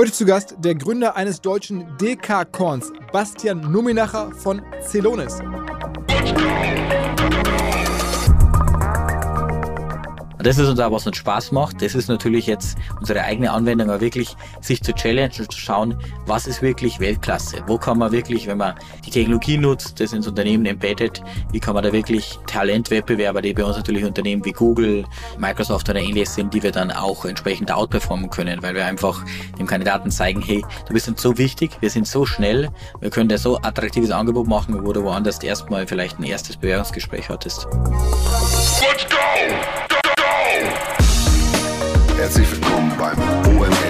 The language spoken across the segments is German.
Heute zu Gast der Gründer eines deutschen DK-Korns, Bastian Numinacher von Celonis. Das ist uns auch, was uns Spaß macht. Das ist natürlich jetzt unsere eigene Anwendung, aber wirklich sich zu challengen und zu schauen, was ist wirklich Weltklasse? Wo kann man wirklich, wenn man die Technologie nutzt, das ins Unternehmen embedded, wie kann man da wirklich Talentwettbewerber, die bei uns natürlich Unternehmen wie Google, Microsoft oder ähnliches sind, die wir dann auch entsprechend outperformen können, weil wir einfach dem Kandidaten zeigen, hey, du bist uns so wichtig, wir sind so schnell, wir können dir so attraktives Angebot machen, wo du woanders erstmal vielleicht ein erstes Bewerbungsgespräch hattest. Let's go! Herzlich willkommen beim OMR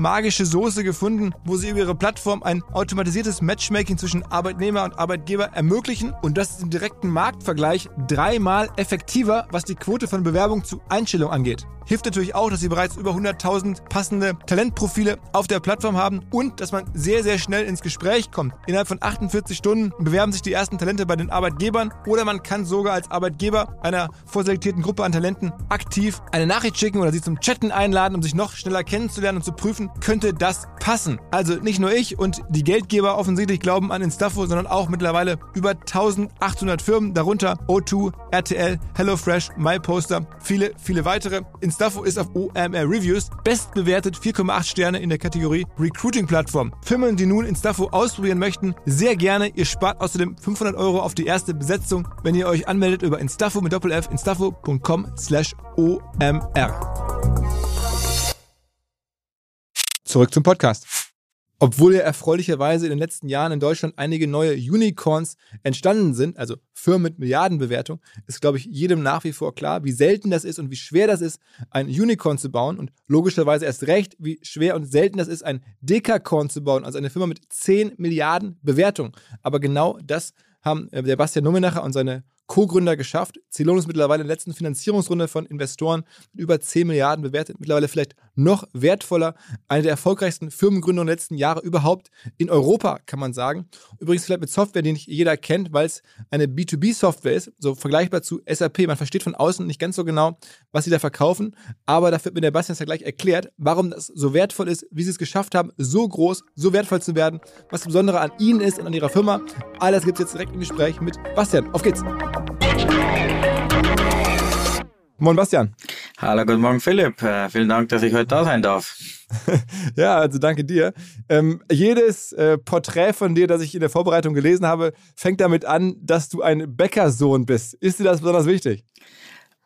magische Soße gefunden, wo sie über ihre Plattform ein automatisiertes Matchmaking zwischen Arbeitnehmer und Arbeitgeber ermöglichen und das ist im direkten Marktvergleich dreimal effektiver, was die Quote von Bewerbung zu Einstellung angeht. Hilft natürlich auch, dass sie bereits über 100.000 passende Talentprofile auf der Plattform haben und dass man sehr, sehr schnell ins Gespräch kommt. Innerhalb von 48 Stunden bewerben sich die ersten Talente bei den Arbeitgebern oder man kann sogar als Arbeitgeber einer vorselektierten Gruppe an Talenten aktiv eine Nachricht schicken oder sie zum Chatten einladen, um sich noch schneller kennenzulernen und zu prüfen, könnte das passen. Also nicht nur ich und die Geldgeber offensichtlich glauben an Instafo, sondern auch mittlerweile über 1800 Firmen, darunter O2, RTL, HelloFresh, MyPoster, viele, viele weitere. Instafo ist auf OMR Reviews bestbewertet 4,8 Sterne in der Kategorie Recruiting Plattform. Firmen, die nun Instafo ausprobieren möchten, sehr gerne. Ihr spart außerdem 500 Euro auf die erste Besetzung, wenn ihr euch anmeldet über Instafo mit Doppel F instafo.com slash OMR. Zurück zum Podcast. Obwohl ja erfreulicherweise in den letzten Jahren in Deutschland einige neue Unicorns entstanden sind, also Firmen mit Milliardenbewertung, ist, glaube ich, jedem nach wie vor klar, wie selten das ist und wie schwer das ist, ein Unicorn zu bauen und logischerweise erst recht, wie schwer und selten das ist, ein Dekacorn zu bauen, also eine Firma mit 10 Milliarden Bewertung. Aber genau das haben äh, der Bastian Nummenacher und seine Co-Gründer geschafft. Celon ist mittlerweile in der letzten Finanzierungsrunde von Investoren mit über 10 Milliarden bewertet. Mittlerweile vielleicht noch wertvoller. Eine der erfolgreichsten Firmengründungen der letzten Jahre überhaupt in Europa, kann man sagen. Übrigens vielleicht mit Software, die nicht jeder kennt, weil es eine B2B-Software ist, so vergleichbar zu SAP. Man versteht von außen nicht ganz so genau, was sie da verkaufen. Aber dafür wird mir der Bastian ja gleich erklärt, warum das so wertvoll ist, wie sie es geschafft haben, so groß, so wertvoll zu werden, was das Besondere an ihnen ist und an ihrer Firma. Alles gibt es jetzt direkt im Gespräch mit Bastian. Auf geht's! Moin Bastian. Hallo, guten Morgen Philipp. Äh, vielen Dank, dass ich heute da sein darf. ja, also danke dir. Ähm, jedes äh, Porträt von dir, das ich in der Vorbereitung gelesen habe, fängt damit an, dass du ein Bäckersohn bist. Ist dir das besonders wichtig?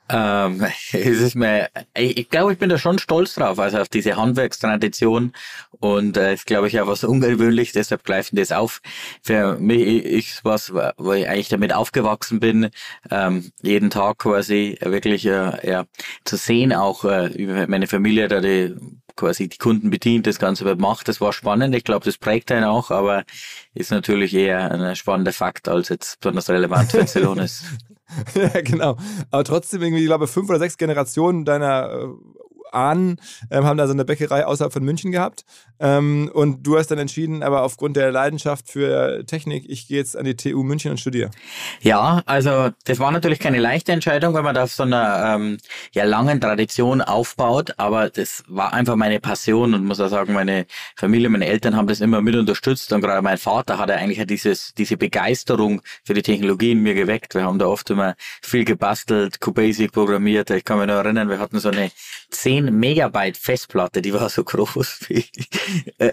Ähm, es ist mir, ich, ich glaube, ich bin da schon stolz drauf, also auf diese Handwerkstradition und äh, ist, glaube ich, auch was ungewöhnlich, deshalb greifen das auf. Für mich ist was, wo ich eigentlich damit aufgewachsen bin, ähm, jeden Tag quasi wirklich äh, ja, zu sehen, auch äh, meine Familie, da die quasi die Kunden bedient, das Ganze macht, das war spannend. Ich glaube, das prägt einen auch, aber ist natürlich eher ein spannender Fakt als jetzt besonders relevant für Celonis. ja, genau. Aber trotzdem irgendwie, ich glaube, fünf oder sechs Generationen deiner äh, Ahnen ähm, haben da so eine Bäckerei außerhalb von München gehabt. Ähm, und du hast dann entschieden, aber aufgrund der Leidenschaft für Technik, ich gehe jetzt an die TU München und studiere. Ja, also das war natürlich keine leichte Entscheidung, weil man da auf so einer ähm, ja, langen Tradition aufbaut, aber das war einfach meine Passion und muss auch sagen, meine Familie, meine Eltern haben das immer mit unterstützt und gerade mein Vater hatte eigentlich dieses, diese Begeisterung für die Technologie in mir geweckt. Wir haben da oft immer viel gebastelt, QBasic programmiert. Ich kann mich noch erinnern, wir hatten so eine 10 Megabyte Festplatte, die war so groß wie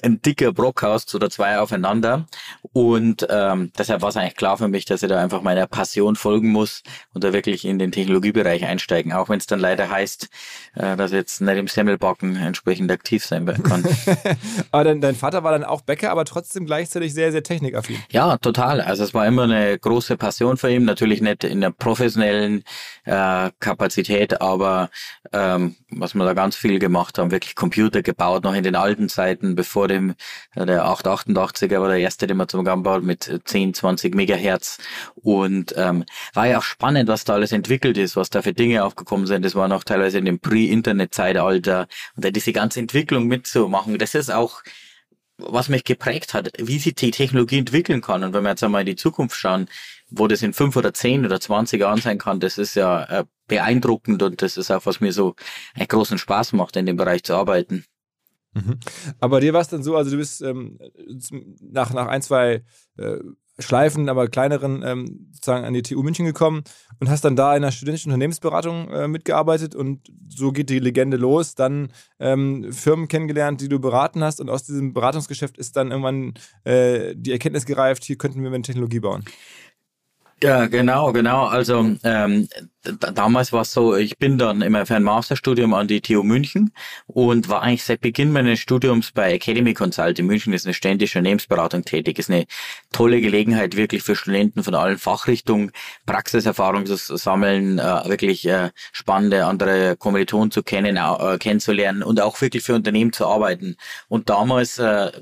ein dicker Brockhaus oder zwei aufeinander. Und ähm, deshalb war es eigentlich klar für mich, dass ich da einfach meiner Passion folgen muss und da wirklich in den Technologiebereich einsteigen, auch wenn es dann leider heißt, äh, dass ich jetzt nicht im Semmelbacken entsprechend aktiv sein kann. aber dein, dein Vater war dann auch Bäcker, aber trotzdem gleichzeitig sehr, sehr technikaffin. Ja, total. Also es war immer eine große Passion für ihn, natürlich nicht in der professionellen äh, Kapazität, aber ähm, was wir da ganz viel gemacht haben, wirklich Computer gebaut, noch in den alten Zeiten, bevor dem äh, der 888er war der erste, den wir zum gebaut mit 10, 20 Megahertz und ähm, war ja auch spannend, was da alles entwickelt ist, was da für Dinge aufgekommen sind. Das war noch teilweise in dem Pre-Internet-Zeitalter und da diese ganze Entwicklung mitzumachen, das ist auch was mich geprägt hat, wie sich die Technologie entwickeln kann. Und wenn wir jetzt einmal in die Zukunft schauen, wo das in fünf oder zehn oder zwanzig Jahren sein kann, das ist ja äh, beeindruckend und das ist auch, was mir so einen großen Spaß macht, in dem Bereich zu arbeiten. Mhm. Aber dir war es dann so, also du bist ähm, nach, nach ein, zwei äh, Schleifen, aber kleineren, ähm, sozusagen an die TU München gekommen und hast dann da in einer studentischen Unternehmensberatung äh, mitgearbeitet und so geht die Legende los. Dann ähm, Firmen kennengelernt, die du beraten hast und aus diesem Beratungsgeschäft ist dann irgendwann äh, die Erkenntnis gereift, hier könnten wir eine Technologie bauen. Ja, genau, genau. Also ähm, damals war es so, ich bin dann immer für ein Masterstudium an die TU München und war eigentlich seit Beginn meines Studiums bei Academy Consult in München, ist eine ständische Unternehmensberatung tätig. Ist eine tolle Gelegenheit, wirklich für Studenten von allen Fachrichtungen Praxiserfahrung zu sammeln, äh, wirklich äh, spannende andere Kommilitonen zu kennen, äh, kennenzulernen und auch wirklich für Unternehmen zu arbeiten. Und damals äh,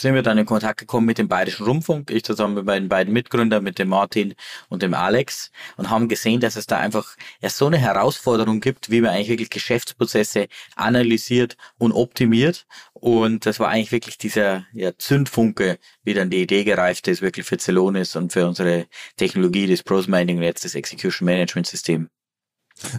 sind wir dann in Kontakt gekommen mit dem Bayerischen Rundfunk, ich zusammen mit meinen beiden Mitgründern, mit dem Martin und dem Alex und haben gesehen, dass es da einfach ja so eine Herausforderung gibt, wie man eigentlich wirklich Geschäftsprozesse analysiert und optimiert. Und das war eigentlich wirklich dieser ja, Zündfunke, wie dann die Idee gereift ist, wirklich für Celonis und für unsere Technologie, jetzt das Execution Management System.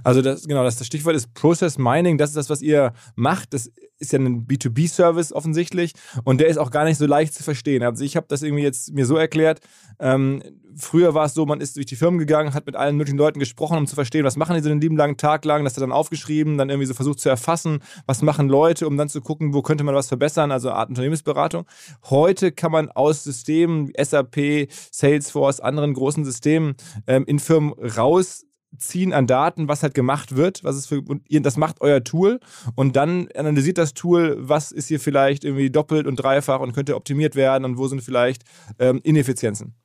Also das, genau, das, das Stichwort ist Process Mining. Das ist das, was ihr macht. Das ist ja ein B2B-Service offensichtlich und der ist auch gar nicht so leicht zu verstehen. Also ich habe das irgendwie jetzt mir so erklärt. Ähm, früher war es so, man ist durch die Firmen gegangen, hat mit allen möglichen Leuten gesprochen, um zu verstehen, was machen die so den lieben langen Tag lang. Das hat dann aufgeschrieben, dann irgendwie so versucht zu erfassen, was machen Leute, um dann zu gucken, wo könnte man was verbessern. Also Art Unternehmensberatung. Heute kann man aus Systemen, SAP, Salesforce, anderen großen Systemen ähm, in Firmen raus ziehen an Daten, was halt gemacht wird, was ist für, und das macht euer Tool und dann analysiert das Tool, was ist hier vielleicht irgendwie doppelt und dreifach und könnte optimiert werden und wo sind vielleicht ähm, Ineffizienzen.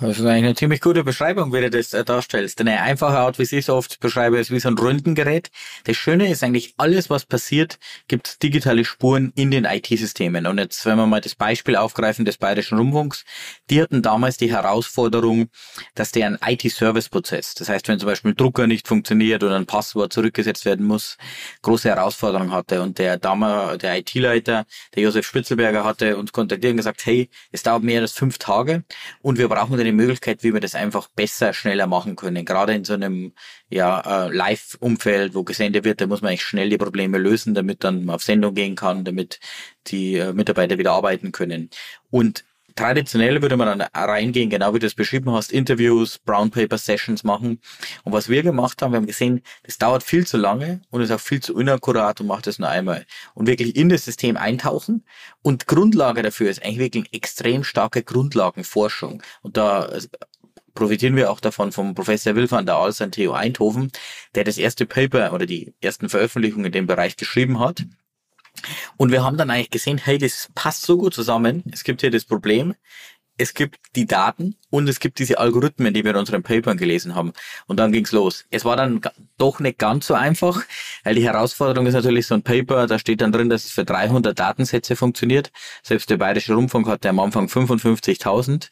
Das ist eigentlich eine ziemlich gute Beschreibung, wie du das äh, darstellst. Eine einfache Art, wie ich es oft beschreibe, ist wie so ein Röntgengerät. Das Schöne ist eigentlich, alles, was passiert, gibt digitale Spuren in den IT-Systemen. Und jetzt, wenn wir mal das Beispiel aufgreifen des Bayerischen Rundfunks, die hatten damals die Herausforderung, dass der ein IT-Service-Prozess, das heißt, wenn zum Beispiel ein Drucker nicht funktioniert oder ein Passwort zurückgesetzt werden muss, große Herausforderung hatte. Und der damals, der IT-Leiter, der Josef Spitzelberger, hatte uns kontaktiert und gesagt, hey, es dauert mehr als fünf Tage und wir brauchen eine Möglichkeit, wie wir das einfach besser, schneller machen können. Gerade in so einem ja, äh, Live-Umfeld, wo gesendet wird, da muss man eigentlich schnell die Probleme lösen, damit dann auf Sendung gehen kann, damit die äh, Mitarbeiter wieder arbeiten können. Und traditionell würde man dann reingehen, genau wie du es beschrieben hast, Interviews, Brown Paper Sessions machen. Und was wir gemacht haben, wir haben gesehen, das dauert viel zu lange und ist auch viel zu inakkurat und macht das nur einmal. Und wirklich in das System eintauchen. Und Grundlage dafür ist eigentlich wirklich extrem starke Grundlagenforschung. Und da äh, profitieren wir auch davon vom Professor Will van der Aals an TU Eindhoven, der das erste Paper oder die ersten Veröffentlichungen in dem Bereich geschrieben hat. Und wir haben dann eigentlich gesehen, hey, das passt so gut zusammen. Es gibt hier das Problem, es gibt die Daten und es gibt diese Algorithmen, die wir in unseren Papern gelesen haben. Und dann ging's los. Es war dann doch nicht ganz so einfach, weil die Herausforderung ist natürlich so ein Paper, da steht dann drin, dass es für 300 Datensätze funktioniert. Selbst der Bayerische Rundfunk hatte am Anfang 55.000.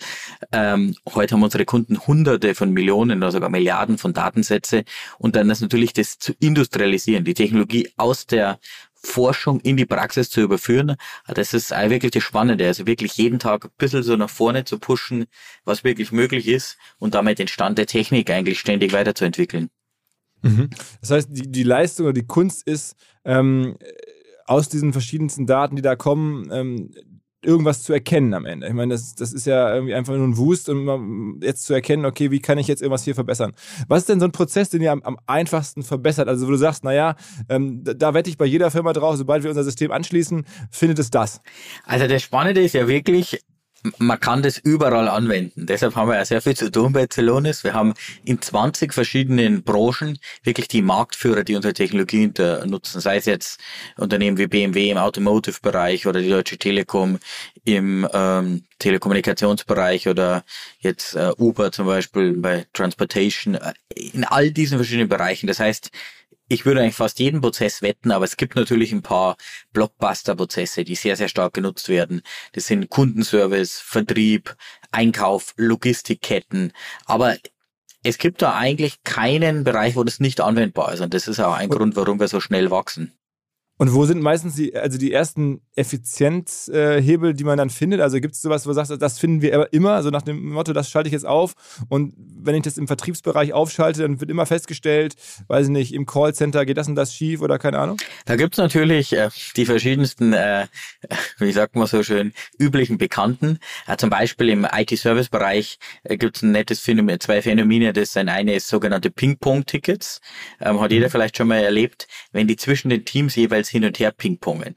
Ähm, heute haben unsere Kunden Hunderte von Millionen oder sogar Milliarden von Datensätze. Und dann ist natürlich das zu industrialisieren, die Technologie aus der Forschung in die Praxis zu überführen. Das ist wirklich das Spannende. Also wirklich jeden Tag ein bisschen so nach vorne zu pushen, was wirklich möglich ist und damit den Stand der Technik eigentlich ständig weiterzuentwickeln. Mhm. Das heißt, die, die Leistung oder die Kunst ist, ähm, aus diesen verschiedensten Daten, die da kommen, ähm, irgendwas zu erkennen am Ende. Ich meine, das, das ist ja irgendwie einfach nur ein Wust und jetzt zu erkennen, okay, wie kann ich jetzt irgendwas hier verbessern? Was ist denn so ein Prozess, den ihr am, am einfachsten verbessert? Also wo du sagst, naja, ähm, da, da wette ich bei jeder Firma drauf, sobald wir unser System anschließen, findet es das. Also das Spannende ist ja wirklich, man kann das überall anwenden. Deshalb haben wir ja sehr viel zu tun bei Celonis. Wir haben in 20 verschiedenen Branchen wirklich die Marktführer, die unsere Technologie nutzen. Sei es jetzt Unternehmen wie BMW im Automotive-Bereich oder die Deutsche Telekom im ähm, Telekommunikationsbereich oder jetzt äh, Uber zum Beispiel bei Transportation. In all diesen verschiedenen Bereichen. Das heißt, ich würde eigentlich fast jeden Prozess wetten, aber es gibt natürlich ein paar Blockbuster-Prozesse, die sehr, sehr stark genutzt werden. Das sind Kundenservice, Vertrieb, Einkauf, Logistikketten. Aber es gibt da eigentlich keinen Bereich, wo das nicht anwendbar ist. Und das ist auch ein Grund, warum wir so schnell wachsen. Und wo sind meistens die, also die ersten Effizienzhebel, die man dann findet? Also gibt es sowas, wo du sagst, das finden wir immer, so nach dem Motto, das schalte ich jetzt auf. Und wenn ich das im Vertriebsbereich aufschalte, dann wird immer festgestellt, weiß ich nicht, im Callcenter geht das und das schief oder keine Ahnung? Da gibt es natürlich äh, die verschiedensten, äh, wie sagt man so schön, üblichen Bekannten. Äh, zum Beispiel im IT-Service-Bereich äh, gibt es ein nettes Phänomen, zwei Phänomene. Das eine ist sogenannte Ping-Pong-Tickets. Ähm, hat jeder mhm. vielleicht schon mal erlebt, wenn die zwischen den Teams jeweils hin und her pingpongen.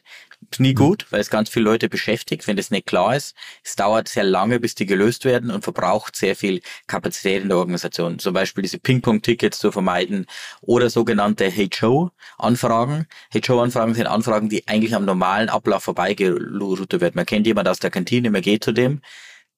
Ist nie mhm. gut, weil es ganz viele Leute beschäftigt, wenn das nicht klar ist. Es dauert sehr lange, bis die gelöst werden und verbraucht sehr viel Kapazität in der Organisation. Zum Beispiel diese Ping-Pong-Tickets zu vermeiden oder sogenannte HO-Anfragen. HO-Anfragen sind Anfragen, die eigentlich am normalen Ablauf vorbeigeroutet werden. Man kennt jemand aus der Kantine, man geht zu dem,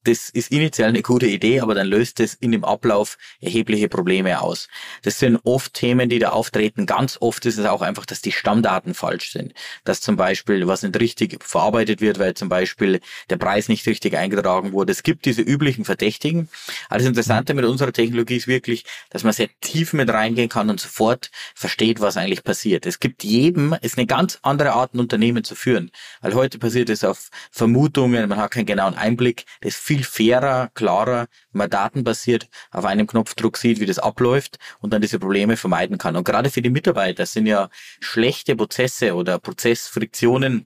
das ist initial eine gute Idee, aber dann löst es in dem Ablauf erhebliche Probleme aus. Das sind oft Themen, die da auftreten. Ganz oft ist es auch einfach, dass die Stammdaten falsch sind. Dass zum Beispiel was nicht richtig verarbeitet wird, weil zum Beispiel der Preis nicht richtig eingetragen wurde. Es gibt diese üblichen Verdächtigen. Aber das Interessante mit unserer Technologie ist wirklich, dass man sehr tief mit reingehen kann und sofort versteht, was eigentlich passiert. Es gibt jedem, ist eine ganz andere Art, ein Unternehmen zu führen. Weil heute passiert es auf Vermutungen, man hat keinen genauen Einblick. Das viel fairer, klarer, man datenbasiert auf einem Knopfdruck sieht, wie das abläuft und dann diese Probleme vermeiden kann. Und gerade für die Mitarbeiter sind ja schlechte Prozesse oder Prozessfriktionen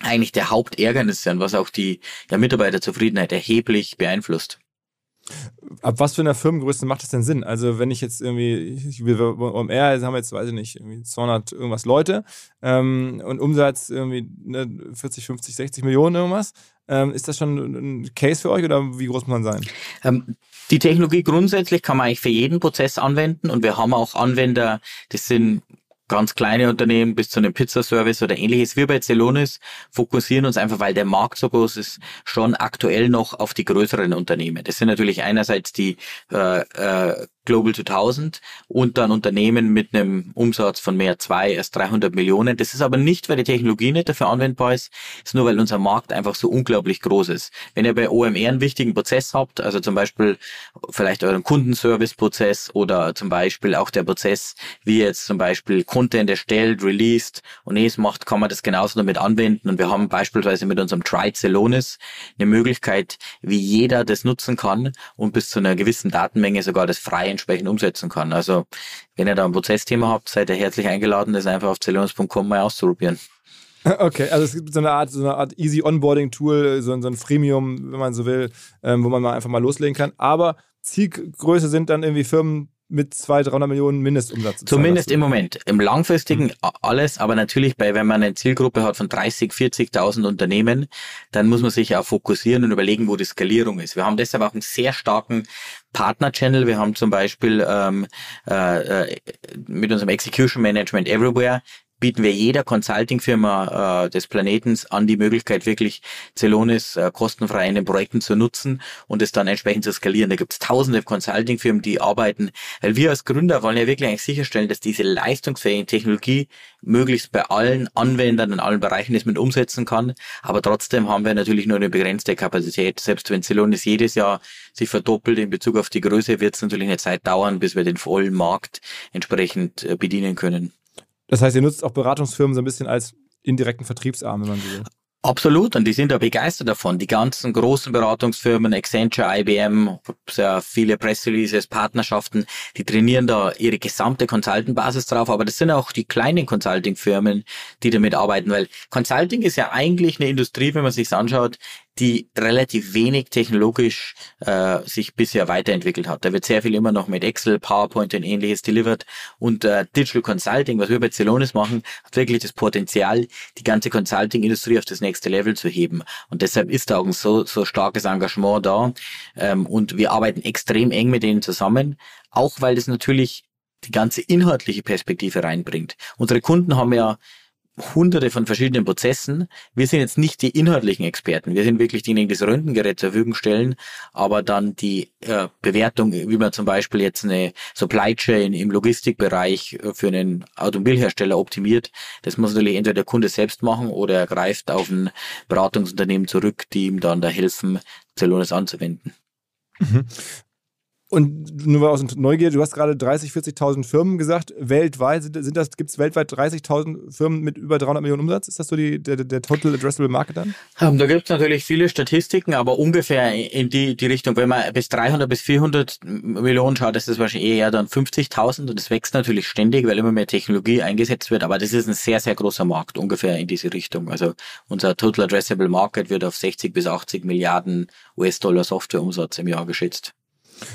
eigentlich der Hauptärgernis, was auch die ja, Mitarbeiterzufriedenheit erheblich beeinflusst. Ab was für einer Firmengröße macht das denn Sinn? Also wenn ich jetzt irgendwie, will OMR, haben wir jetzt, weiß ich nicht, irgendwie 200 irgendwas Leute ähm, und Umsatz irgendwie ne, 40, 50, 60 Millionen irgendwas. Ähm, ist das schon ein Case für euch oder wie groß muss man sein? Ähm, die Technologie grundsätzlich kann man eigentlich für jeden Prozess anwenden und wir haben auch Anwender, das sind ganz kleine Unternehmen bis zu einem Pizzaservice oder ähnliches. Wir bei Celonis fokussieren uns einfach, weil der Markt so groß ist, schon aktuell noch auf die größeren Unternehmen. Das sind natürlich einerseits die äh, äh, Global 2000 und dann Unternehmen mit einem Umsatz von mehr zwei als 300 Millionen. Das ist aber nicht, weil die Technologie nicht dafür anwendbar ist, es ist nur, weil unser Markt einfach so unglaublich groß ist. Wenn ihr bei OMR einen wichtigen Prozess habt, also zum Beispiel vielleicht euren Kundenservice-Prozess oder zum Beispiel auch der Prozess, wie jetzt zum Beispiel Content erstellt, released und es macht, kann man das genauso damit anwenden. Und wir haben beispielsweise mit unserem Try eine Möglichkeit, wie jeder das nutzen kann und bis zu einer gewissen Datenmenge sogar das frei entsprechend umsetzen kann. Also wenn ihr da ein Prozessthema habt, seid ihr herzlich eingeladen, das einfach auf celonis.com mal auszuprobieren. Okay, also es gibt so eine Art, so eine Art Easy Onboarding Tool, so, so ein Freemium, wenn man so will, ähm, wo man mal einfach mal loslegen kann. Aber Zielgröße sind dann irgendwie Firmen mit 200, 300 Millionen Mindestumsatz. Zumindest im Moment. Im langfristigen mhm. alles, aber natürlich bei, wenn man eine Zielgruppe hat von 30, 40.000 Unternehmen, dann muss man sich auch fokussieren und überlegen, wo die Skalierung ist. Wir haben deshalb auch einen sehr starken Partner-Channel. Wir haben zum Beispiel ähm, äh, äh mit unserem Execution Management Everywhere bieten wir jeder Consulting-Firma äh, des Planetens an, die Möglichkeit, wirklich Celonis äh, kostenfrei in den Projekten zu nutzen und es dann entsprechend zu skalieren. Da gibt es tausende Consulting-Firmen, die arbeiten, weil wir als Gründer wollen ja wirklich eigentlich sicherstellen, dass diese leistungsfähige Technologie möglichst bei allen Anwendern in allen Bereichen das mit umsetzen kann. Aber trotzdem haben wir natürlich nur eine begrenzte Kapazität. Selbst wenn Celonis jedes Jahr sich verdoppelt in Bezug auf die Größe, wird es natürlich eine Zeit dauern, bis wir den vollen Markt entsprechend äh, bedienen können. Das heißt, ihr nutzt auch Beratungsfirmen so ein bisschen als indirekten Vertriebsarm, wenn man so will. Absolut, und die sind da begeistert davon. Die ganzen großen Beratungsfirmen, Accenture, IBM, sehr viele Press-Releases, Partnerschaften, die trainieren da ihre gesamte Consulting-Basis drauf, aber das sind auch die kleinen Consulting-Firmen, die damit arbeiten, weil Consulting ist ja eigentlich eine Industrie, wenn man sich anschaut, die relativ wenig technologisch äh, sich bisher weiterentwickelt hat. Da wird sehr viel immer noch mit Excel, PowerPoint und ähnliches delivered und äh, Digital Consulting, was wir bei Celonis machen, hat wirklich das Potenzial, die ganze Consulting-Industrie auf das nächste Level zu heben. Und deshalb ist da auch ein so, so starkes Engagement da ähm, und wir arbeiten extrem eng mit denen zusammen, auch weil das natürlich die ganze inhaltliche Perspektive reinbringt. Unsere Kunden haben ja hunderte von verschiedenen Prozessen. Wir sind jetzt nicht die inhaltlichen Experten. Wir sind wirklich diejenigen, die das Röntgengerät zur Verfügung stellen, aber dann die äh, Bewertung, wie man zum Beispiel jetzt eine Supply Chain im Logistikbereich äh, für einen Automobilhersteller optimiert, das muss natürlich entweder der Kunde selbst machen oder er greift auf ein Beratungsunternehmen zurück, die ihm dann da helfen, Celonis anzuwenden. Mhm. Und nur aus Neugier, du hast gerade 30, 40.000 Firmen gesagt. Weltweit sind, das, gibt es weltweit 30.000 Firmen mit über 300 Millionen Umsatz? Ist das so die, der, der Total Addressable Market dann? Um, da gibt es natürlich viele Statistiken, aber ungefähr in die, die Richtung, wenn man bis 300 bis 400 Millionen schaut, ist das wahrscheinlich eher dann 50.000 und das wächst natürlich ständig, weil immer mehr Technologie eingesetzt wird. Aber das ist ein sehr, sehr großer Markt, ungefähr in diese Richtung. Also unser Total Addressable Market wird auf 60 bis 80 Milliarden US-Dollar Softwareumsatz im Jahr geschätzt.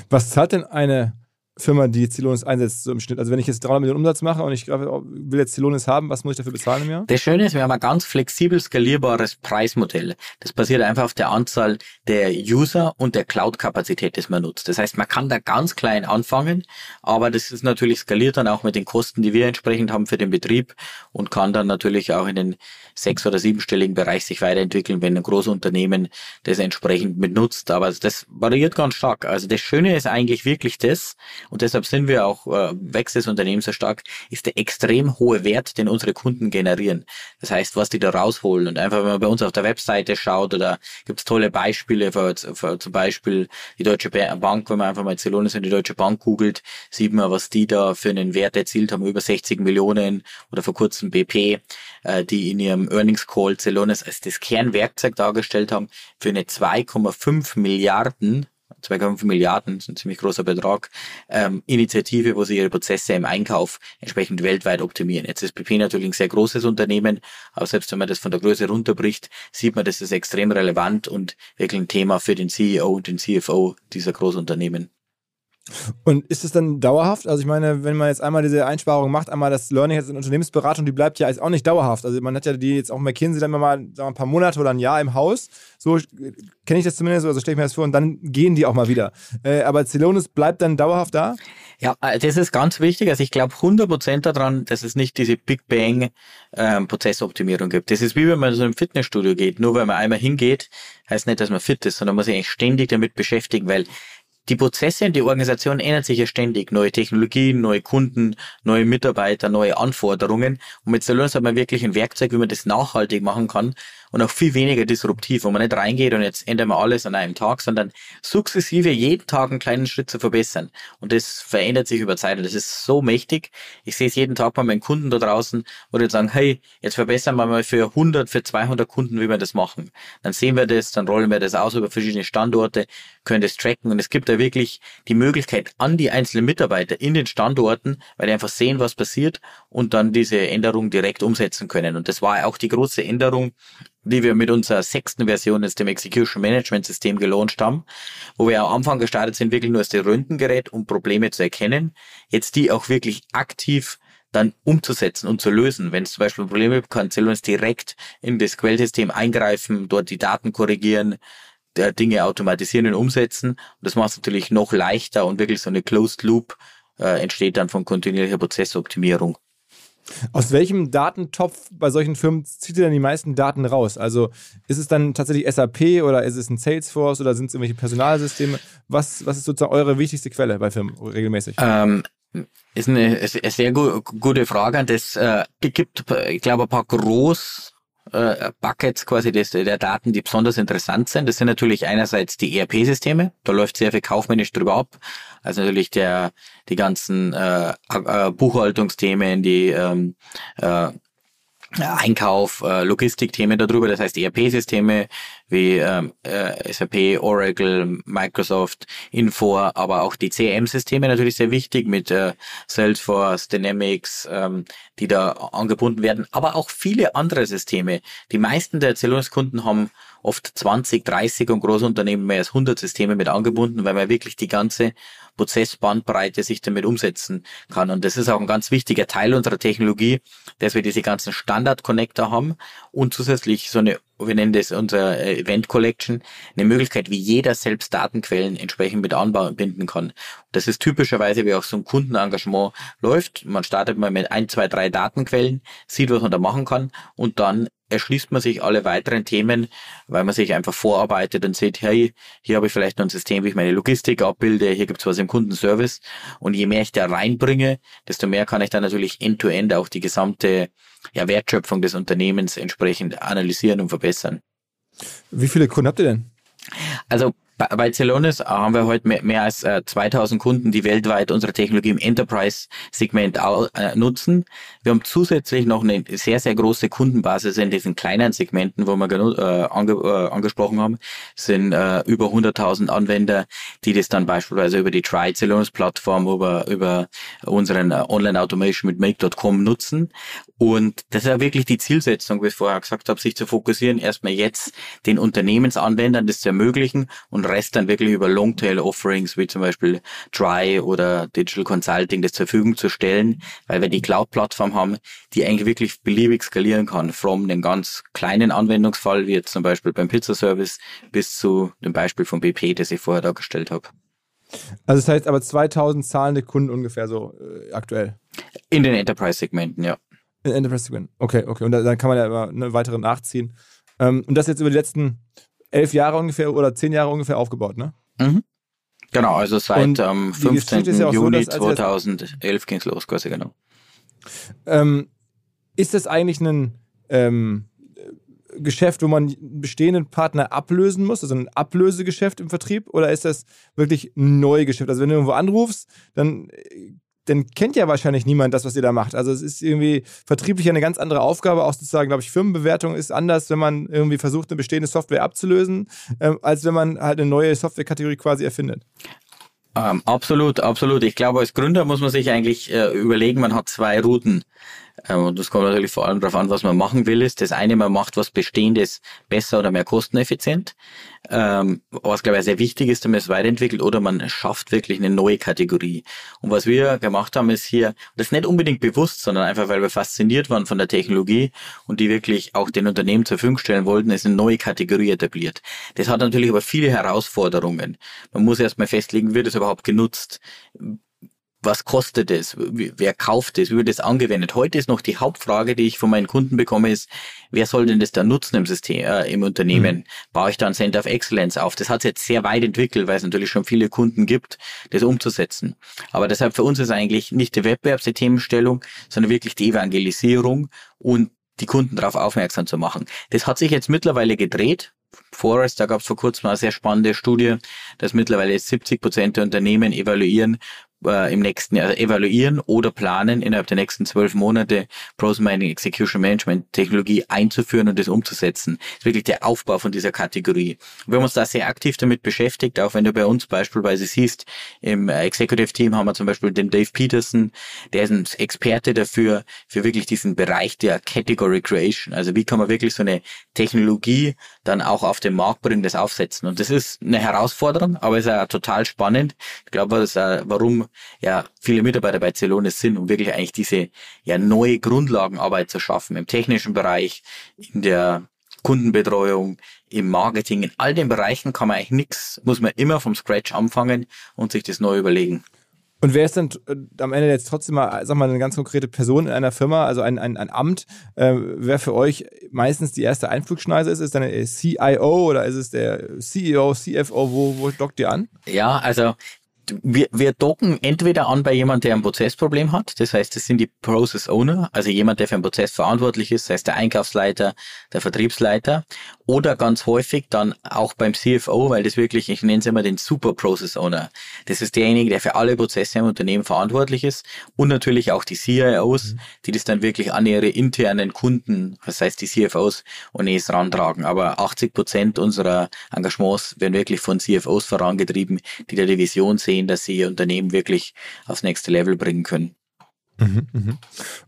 Was zahlt denn eine Firma, die Celonis einsetzt, so im Schnitt? Also wenn ich jetzt 300 Millionen Umsatz mache und ich will jetzt Celonis haben, was muss ich dafür bezahlen im Jahr? Das Schöne ist, wir haben ein ganz flexibel skalierbares Preismodell. Das basiert einfach auf der Anzahl der User und der Cloud-Kapazität, das man nutzt. Das heißt, man kann da ganz klein anfangen, aber das ist natürlich skaliert dann auch mit den Kosten, die wir entsprechend haben für den Betrieb und kann dann natürlich auch in den sechs- oder siebenstelligen Bereich sich weiterentwickeln, wenn ein Großunternehmen das entsprechend mit nutzt. Aber das variiert ganz stark. Also das Schöne ist eigentlich wirklich das, und deshalb sind wir auch, äh, wächst das Unternehmen so stark, ist der extrem hohe Wert, den unsere Kunden generieren. Das heißt, was die da rausholen. Und einfach, wenn man bei uns auf der Webseite schaut, oder gibt es tolle Beispiele, für, für, zum Beispiel die Deutsche Bank, wenn man einfach mal Celonis und die Deutsche Bank googelt, sieht man, was die da für einen Wert erzielt haben, über 60 Millionen oder vor kurzem BP, äh, die in ihrem Earnings Call Celonis als das Kernwerkzeug dargestellt haben für eine 2,5 Milliarden 2,5 Milliarden, ist ein ziemlich großer Betrag, ähm, Initiative, wo sie ihre Prozesse im Einkauf entsprechend weltweit optimieren. Jetzt ist BP natürlich ein sehr großes Unternehmen, aber selbst wenn man das von der Größe runterbricht, sieht man, das ist extrem relevant und wirklich ein Thema für den CEO und den CFO dieser Großunternehmen. Und ist es dann dauerhaft? Also ich meine, wenn man jetzt einmal diese Einsparung macht, einmal das Learning jetzt in Unternehmensberatung, die bleibt ja jetzt auch nicht dauerhaft. Also man hat ja die jetzt auch McKinsey dann mal sagen wir, ein paar Monate oder ein Jahr im Haus. So kenne ich das zumindest, also stelle ich mir das vor und dann gehen die auch mal wieder. Äh, aber Celonis bleibt dann dauerhaft da? Ja, äh, das ist ganz wichtig. Also ich glaube 100% daran, dass es nicht diese Big Bang ähm, Prozessoptimierung gibt. Das ist wie wenn man so im Fitnessstudio geht. Nur wenn man einmal hingeht, heißt nicht, dass man fit ist, sondern man muss sich eigentlich ständig damit beschäftigen, weil die Prozesse und die Organisation ändern sich ja ständig. Neue Technologien, neue Kunden, neue Mitarbeiter, neue Anforderungen. Und mit Celonis hat man wirklich ein Werkzeug, wie man das nachhaltig machen kann und auch viel weniger disruptiv, wo man nicht reingeht und jetzt ändern wir alles an einem Tag, sondern sukzessive jeden Tag einen kleinen Schritt zu verbessern. Und das verändert sich über Zeit und das ist so mächtig. Ich sehe es jeden Tag bei meinen Kunden da draußen, wo die sagen, hey, jetzt verbessern wir mal für 100, für 200 Kunden, wie wir das machen. Dann sehen wir das, dann rollen wir das aus über verschiedene Standorte, können das tracken und es gibt da wirklich die Möglichkeit an die einzelnen Mitarbeiter in den Standorten, weil die einfach sehen, was passiert und dann diese Änderung direkt umsetzen können. Und das war auch die große Änderung die wir mit unserer sechsten Version des dem Execution Management System gelauncht haben, wo wir am Anfang gestartet sind, wirklich nur als Röntgengerät, um Probleme zu erkennen, jetzt die auch wirklich aktiv dann umzusetzen und zu lösen. Wenn es zum Beispiel Probleme gibt, kann Celonis direkt in das Quellsystem eingreifen, dort die Daten korrigieren, der Dinge automatisieren und umsetzen. Und das macht es natürlich noch leichter und wirklich so eine Closed Loop äh, entsteht dann von kontinuierlicher Prozessoptimierung. Aus welchem Datentopf bei solchen Firmen zieht ihr denn die meisten Daten raus? Also ist es dann tatsächlich SAP oder ist es ein Salesforce oder sind es irgendwelche Personalsysteme? Was, was ist sozusagen eure wichtigste Quelle bei Firmen regelmäßig? Ähm, ist eine, sehr gu gute Frage. Das äh, gibt, ich glaube, ein paar groß äh, Buckets quasi des, der Daten, die besonders interessant sind. Das sind natürlich einerseits die ERP-Systeme, da läuft sehr viel kaufmännisch drüber ab. Also natürlich der die ganzen äh, äh, Buchhaltungsthemen, die ähm, äh, Einkauf, äh, Logistikthemen darüber, das heißt ERP-Systeme wie ähm, äh, SAP, Oracle, Microsoft, Infor, aber auch die CRM-Systeme natürlich sehr wichtig mit äh, Salesforce, Dynamics, ähm, die da angebunden werden, aber auch viele andere Systeme. Die meisten der Erzählungskunden haben oft 20, 30 und Großunternehmen mehr als 100 Systeme mit angebunden, weil man wirklich die ganze Prozessbandbreite sich damit umsetzen kann. Und das ist auch ein ganz wichtiger Teil unserer Technologie, dass wir diese ganzen Standard-Connector haben und zusätzlich so eine wir nennen das unser äh, Event Collection, eine Möglichkeit, wie jeder selbst Datenquellen entsprechend mit anbinden kann. Das ist typischerweise, wie auch so ein Kundenengagement läuft. Man startet mal mit ein, zwei, drei Datenquellen, sieht, was man da machen kann und dann erschließt man sich alle weiteren Themen, weil man sich einfach vorarbeitet und sieht, hey, hier habe ich vielleicht noch ein System, wie ich meine Logistik abbilde, hier gibt's was im Kundenservice. Und je mehr ich da reinbringe, desto mehr kann ich dann natürlich end-to-end -end auch die gesamte ja, Wertschöpfung des Unternehmens entsprechend analysieren und verbessern. Wie viele Kunden habt ihr denn? Also bei Celonis haben wir heute mehr, als äh, 2000 Kunden, die weltweit unsere Technologie im Enterprise-Segment äh, nutzen. Wir haben zusätzlich noch eine sehr, sehr große Kundenbasis in diesen kleinen Segmenten, wo wir äh, ange, äh, angesprochen haben. Es sind äh, über 100.000 Anwender, die das dann beispielsweise über die Try Celonis Plattform, über, über unseren äh, Online-Automation mit Make.com nutzen. Und das ist ja wirklich die Zielsetzung, wie ich vorher gesagt habe, sich zu fokussieren, erstmal jetzt den Unternehmensanwendern das zu ermöglichen und Rest dann wirklich über Longtail-Offerings wie zum Beispiel Try oder Digital Consulting das zur Verfügung zu stellen, weil wir die Cloud-Plattform haben, die eigentlich wirklich beliebig skalieren kann, from einem ganz kleinen Anwendungsfall, wie jetzt zum Beispiel beim Pizza-Service, bis zu dem Beispiel von BP, das ich vorher dargestellt habe. Also das heißt aber 2000 zahlende Kunden ungefähr so äh, aktuell? In den Enterprise-Segmenten, ja. In Enterprise-Segmenten, okay, okay. Und dann kann man ja immer eine weitere nachziehen. Ähm, und das jetzt über die letzten elf Jahre ungefähr oder zehn Jahre ungefähr aufgebaut, ne? Mhm. Genau, also seit ähm, 15. Ja Juni so, 2011 ging es los, quasi genau. Ähm, ist das eigentlich ein ähm, Geschäft, wo man einen bestehenden Partner ablösen muss, also ein Ablösegeschäft im Vertrieb, oder ist das wirklich ein neues Geschäft? Also wenn du irgendwo anrufst, dann dann kennt ja wahrscheinlich niemand das, was ihr da macht. Also es ist irgendwie vertrieblich eine ganz andere Aufgabe, auch sozusagen, glaube ich, Firmenbewertung ist anders, wenn man irgendwie versucht, eine bestehende Software abzulösen, äh, als wenn man halt eine neue Softwarekategorie quasi erfindet. Ähm, absolut, absolut. Ich glaube, als Gründer muss man sich eigentlich äh, überlegen, man hat zwei Routen. Ähm, und das kommt natürlich vor allem darauf an, was man machen will. Ist das eine, man macht was Bestehendes besser oder mehr kosteneffizient, ähm, was glaube ich sehr wichtig ist, damit es weiterentwickelt, oder man schafft wirklich eine neue Kategorie. Und was wir gemacht haben, ist hier, das nicht unbedingt bewusst, sondern einfach, weil wir fasziniert waren von der Technologie und die wirklich auch den Unternehmen zur Verfügung stellen wollten, ist eine neue Kategorie etabliert. Das hat natürlich aber viele Herausforderungen. Man muss erstmal festlegen, wird es überhaupt genutzt? Was kostet es? Wer kauft es? Wie wird es angewendet? Heute ist noch die Hauptfrage, die ich von meinen Kunden bekomme, ist, wer soll denn das da nutzen im System, äh, im Unternehmen? Mhm. Baue ich da ein Center of Excellence auf? Das hat sich jetzt sehr weit entwickelt, weil es natürlich schon viele Kunden gibt, das umzusetzen. Aber deshalb für uns ist eigentlich nicht die Wettbewerbsthemenstellung, sondern wirklich die Evangelisierung und die Kunden darauf aufmerksam zu machen. Das hat sich jetzt mittlerweile gedreht. Forest, da gab es vor kurzem eine sehr spannende Studie, dass mittlerweile 70 Prozent der Unternehmen evaluieren, äh, im nächsten Jahr evaluieren oder planen, innerhalb der nächsten zwölf Monate Process Mining Execution Management Technologie einzuführen und das umzusetzen. Das ist wirklich der Aufbau von dieser Kategorie. Wir haben uns da sehr aktiv damit beschäftigt, auch wenn du bei uns beispielsweise siehst, im Executive Team haben wir zum Beispiel den Dave Peterson, der ist ein Experte dafür, für wirklich diesen Bereich der Category Creation. Also wie kann man wirklich so eine Technologie dann auch auf den Markt bringen, das aufsetzen. Und das ist eine Herausforderung, aber es ist ja total spannend. Ich glaube, das ist auch, warum ja viele Mitarbeiter bei Celonis sind, um wirklich eigentlich diese ja neue Grundlagenarbeit zu schaffen im technischen Bereich, in der Kundenbetreuung, im Marketing, in all den Bereichen kann man eigentlich nichts, muss man immer vom Scratch anfangen und sich das neu überlegen. Und wer ist denn äh, am Ende jetzt trotzdem mal, sag mal, eine ganz konkrete Person in einer Firma, also ein, ein, ein Amt, äh, wer für euch meistens die erste Einflugschneise ist? Ist dann der CIO oder ist es der CEO, CFO? Wo, wo dockt ihr an? Ja, also wir, wir docken entweder an bei jemand, der ein Prozessproblem hat. Das heißt, das sind die Process Owner, also jemand, der für einen Prozess verantwortlich ist, sei es der Einkaufsleiter, der Vertriebsleiter. Oder ganz häufig dann auch beim CFO, weil das wirklich, ich nenne es immer den Super Process Owner. Das ist derjenige, der für alle Prozesse im Unternehmen verantwortlich ist. Und natürlich auch die CIOs, mhm. die das dann wirklich an ihre internen Kunden, das heißt die CFOs und es rantragen. Aber 80 Prozent unserer Engagements werden wirklich von CFOs vorangetrieben, die da die Vision sehen, dass sie ihr Unternehmen wirklich aufs nächste Level bringen können. Mhm, mhm.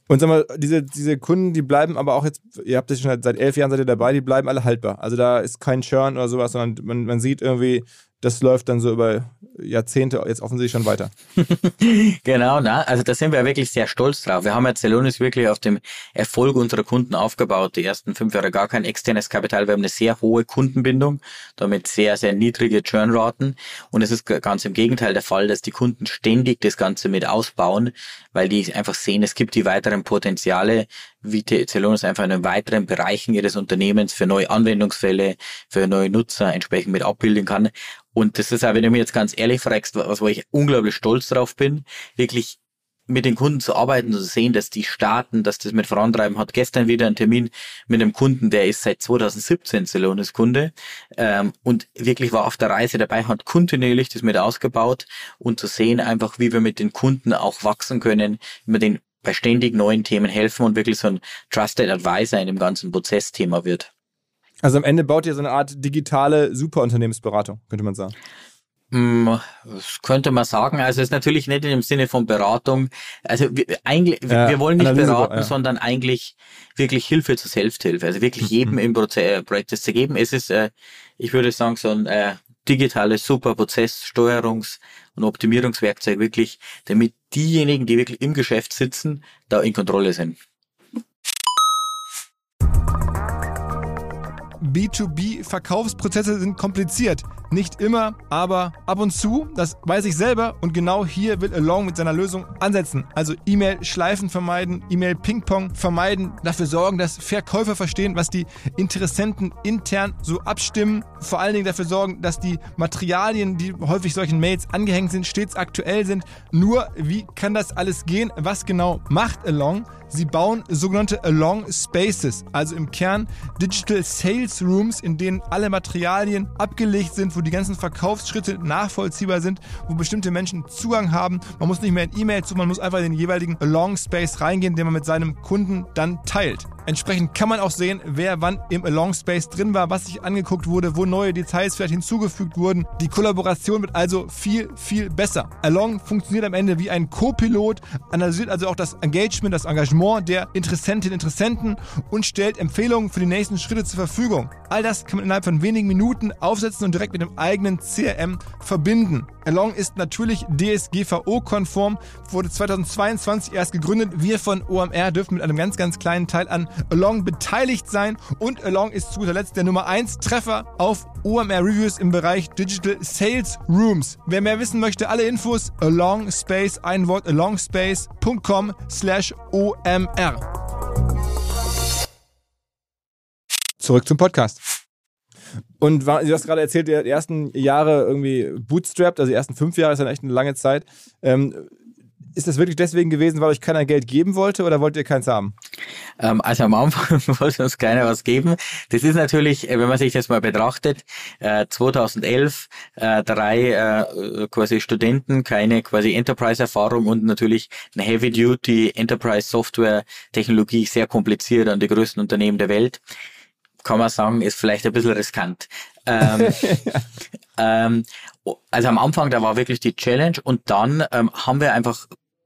Und sag mal, diese, diese Kunden, die bleiben aber auch jetzt, ihr habt das schon seit elf Jahren seid ihr dabei, die bleiben alle haltbar. Also da ist kein Churn oder sowas, sondern man, man sieht irgendwie, das läuft dann so über Jahrzehnte jetzt offensichtlich schon weiter. genau, na, also da sind wir wirklich sehr stolz drauf. Wir haben ja Celonis wirklich auf dem Erfolg unserer Kunden aufgebaut. Die ersten fünf Jahre gar kein externes Kapital. Wir haben eine sehr hohe Kundenbindung, damit sehr, sehr niedrige Churnraten. Und es ist ganz im Gegenteil der Fall, dass die Kunden ständig das Ganze mit ausbauen, weil die einfach sehen, es gibt die weiteren Potenziale, wie Celonis einfach in den weiteren Bereichen ihres Unternehmens für neue Anwendungsfälle, für neue Nutzer entsprechend mit abbilden kann. Und das ist auch, wenn du mir jetzt ganz ehrlich fragst, was, wo ich unglaublich stolz drauf bin, wirklich mit den Kunden zu arbeiten und zu sehen, dass die starten, dass das mit vorantreiben hat. Gestern wieder einen Termin mit einem Kunden, der ist seit 2017 Celonis Kunde ähm, und wirklich war auf der Reise dabei, hat kontinuierlich das mit ausgebaut und zu sehen einfach, wie wir mit den Kunden auch wachsen können, wie wir den bei ständig neuen Themen helfen und wirklich so ein Trusted Advisor in dem ganzen Prozessthema wird. Also am Ende baut ihr so eine Art digitale Superunternehmensberatung, könnte man sagen. Mm, das könnte man sagen. Also es ist natürlich nicht im Sinne von Beratung. Also wir, eigentlich, ja, wir wollen nicht Analyse, beraten, ja. sondern eigentlich wirklich Hilfe zur Selbsthilfe. Also wirklich mhm. jedem im Proze äh, Projekt das zu geben. Es ist, äh, ich würde sagen, so ein äh, digitales Superprozesssteuerungs- und Optimierungswerkzeug wirklich, damit diejenigen, die wirklich im Geschäft sitzen, da in Kontrolle sind. B2B-Verkaufsprozesse sind kompliziert. Nicht immer, aber ab und zu, das weiß ich selber und genau hier will Along mit seiner Lösung ansetzen. Also E-Mail-Schleifen vermeiden, E-Mail-Ping-Pong vermeiden, dafür sorgen, dass Verkäufer verstehen, was die Interessenten intern so abstimmen, vor allen Dingen dafür sorgen, dass die Materialien, die häufig solchen Mails angehängt sind, stets aktuell sind. Nur, wie kann das alles gehen? Was genau macht Along? Sie bauen sogenannte Along Spaces, also im Kern Digital Sales Rooms, in denen alle Materialien abgelegt sind, wo die ganzen Verkaufsschritte nachvollziehbar sind, wo bestimmte Menschen Zugang haben. Man muss nicht mehr in E-Mail zu, man muss einfach in den jeweiligen Along Space reingehen, den man mit seinem Kunden dann teilt. Entsprechend kann man auch sehen, wer wann im Along Space drin war, was sich angeguckt wurde, wo neue Details vielleicht hinzugefügt wurden. Die Kollaboration wird also viel, viel besser. Along funktioniert am Ende wie ein Co-Pilot, analysiert also auch das Engagement, das Engagement der Interessentinnen und Interessenten und stellt Empfehlungen für die nächsten Schritte zur Verfügung. All das kann man innerhalb von wenigen Minuten aufsetzen und direkt mit dem eigenen CRM verbinden. Along ist natürlich DSGVO-konform, wurde 2022 erst gegründet. Wir von OMR dürfen mit einem ganz, ganz kleinen Teil an Along beteiligt sein und Along ist zu guter Letzt der Nummer 1 Treffer auf OMR Reviews im Bereich Digital Sales Rooms. Wer mehr wissen möchte, alle Infos Along Space, ein Wort alongspace.com slash OMR. Zurück zum Podcast. Und du hast gerade erzählt, die ersten Jahre irgendwie bootstrapped, also die ersten fünf Jahre ist dann echt eine lange Zeit. Ähm, ist das wirklich deswegen gewesen, weil euch keiner Geld geben wollte oder wollt ihr keins haben? Ähm, also am Anfang wollte uns keiner was geben. Das ist natürlich, äh, wenn man sich das mal betrachtet, äh, 2011 äh, drei äh, quasi Studenten, keine quasi Enterprise-Erfahrung und natürlich eine Heavy-Duty Enterprise-Software-Technologie, sehr kompliziert an die größten Unternehmen der Welt kann man sagen, ist vielleicht ein bisschen riskant. Ähm, ähm, also am Anfang, da war wirklich die Challenge und dann ähm, haben wir einfach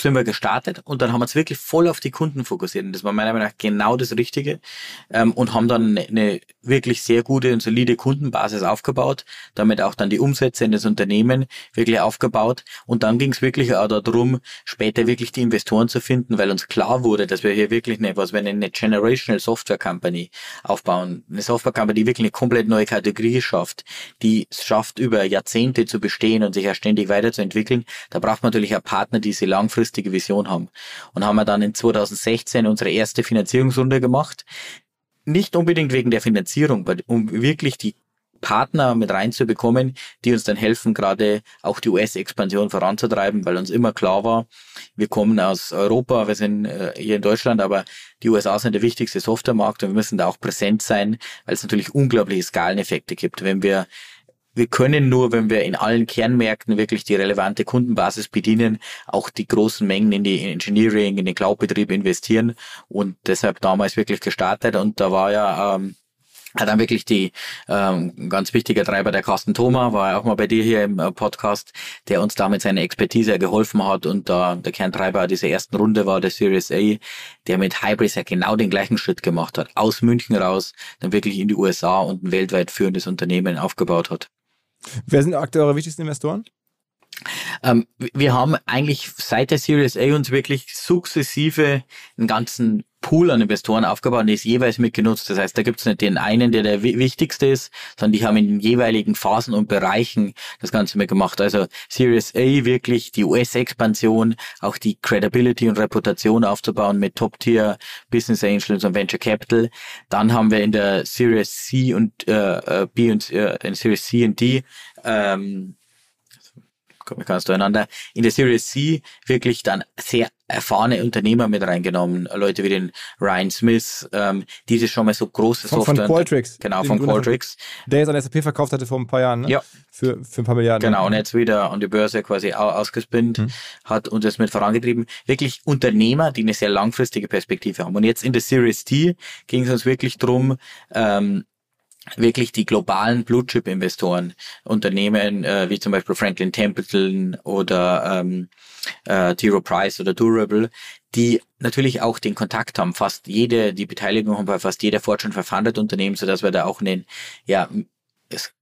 sind wir gestartet und dann haben wir uns wirklich voll auf die Kunden fokussiert. Und das war meiner Meinung nach genau das Richtige. Ähm, und haben dann eine, eine, wirklich sehr gute und solide Kundenbasis aufgebaut, damit auch dann die Umsätze in das Unternehmen wirklich aufgebaut. Und dann ging es wirklich auch darum, später wirklich die Investoren zu finden, weil uns klar wurde, dass wir hier wirklich eine, was wir eine Generational Software Company aufbauen. Eine Software Company, die wirklich eine komplett neue Kategorie schafft, die es schafft, über Jahrzehnte zu bestehen und sich ja ständig weiterzuentwickeln. Da braucht man natürlich auch Partner, die sie langfristig langfristige Vision haben. Und haben wir dann in 2016 unsere erste Finanzierungsrunde gemacht. Nicht unbedingt wegen der Finanzierung, um wirklich die Partner mit reinzubekommen, die uns dann helfen, gerade auch die US-Expansion voranzutreiben, weil uns immer klar war, wir kommen aus Europa, wir sind äh, hier in Deutschland, aber die USA sind der wichtigste Softwaremarkt und wir müssen da auch präsent sein, weil es natürlich unglaubliche Skaleneffekte gibt. Wenn wir wir können nur, wenn wir in allen Kernmärkten wirklich die relevante Kundenbasis bedienen, auch die großen Mengen in die Engineering, in den Cloud-Betrieb investieren. Und deshalb damals wirklich gestartet. Und da war ja ähm, hat dann wirklich die ähm, ganz wichtiger Treiber, der Carsten Thoma, war ja auch mal bei dir hier im äh, Podcast, der uns da mit seiner Expertise geholfen hat. Und da der Kerntreiber dieser ersten Runde war der Series A, der mit Hybris ja genau den gleichen Schritt gemacht hat, aus München raus, dann wirklich in die USA und ein weltweit führendes Unternehmen aufgebaut hat. Wer sind aktuell eure wichtigsten Investoren? Ähm, wir haben eigentlich seit der Series A uns wirklich sukzessive einen ganzen Pool an Investoren aufgebaut und ist jeweils mitgenutzt. Das heißt, da gibt es nicht den einen, der der wichtigste ist, sondern die haben in den jeweiligen Phasen und Bereichen das Ganze mitgemacht. Also Series A wirklich die US-Expansion, auch die Credibility und Reputation aufzubauen mit Top-Tier Business Angels und Venture Capital. Dann haben wir in der Series C und äh, äh B und äh, in Series C und D ähm, komme ganz durcheinander, in der Series C wirklich dann sehr erfahrene Unternehmer mit reingenommen, Leute wie den Ryan Smith, ähm, die schon mal so große von, Software. Von Qualtrics. Genau, von Qualtrics. Der jetzt an SAP verkauft hatte vor ein paar Jahren, ne? Ja. Für, für ein paar Milliarden. Genau, und jetzt wieder an die Börse quasi ausgespinnt hm. hat und das mit vorangetrieben. Wirklich Unternehmer, die eine sehr langfristige Perspektive haben. Und jetzt in der Series T ging es uns wirklich drum, ähm, wirklich die globalen Blue-Chip-Investoren, Unternehmen äh, wie zum Beispiel Franklin Templeton oder ähm, äh, T. Price oder Durable, die natürlich auch den Kontakt haben, fast jede, die Beteiligung haben bei fast jeder Fortune 500 Unternehmen, so dass wir da auch einen, ja,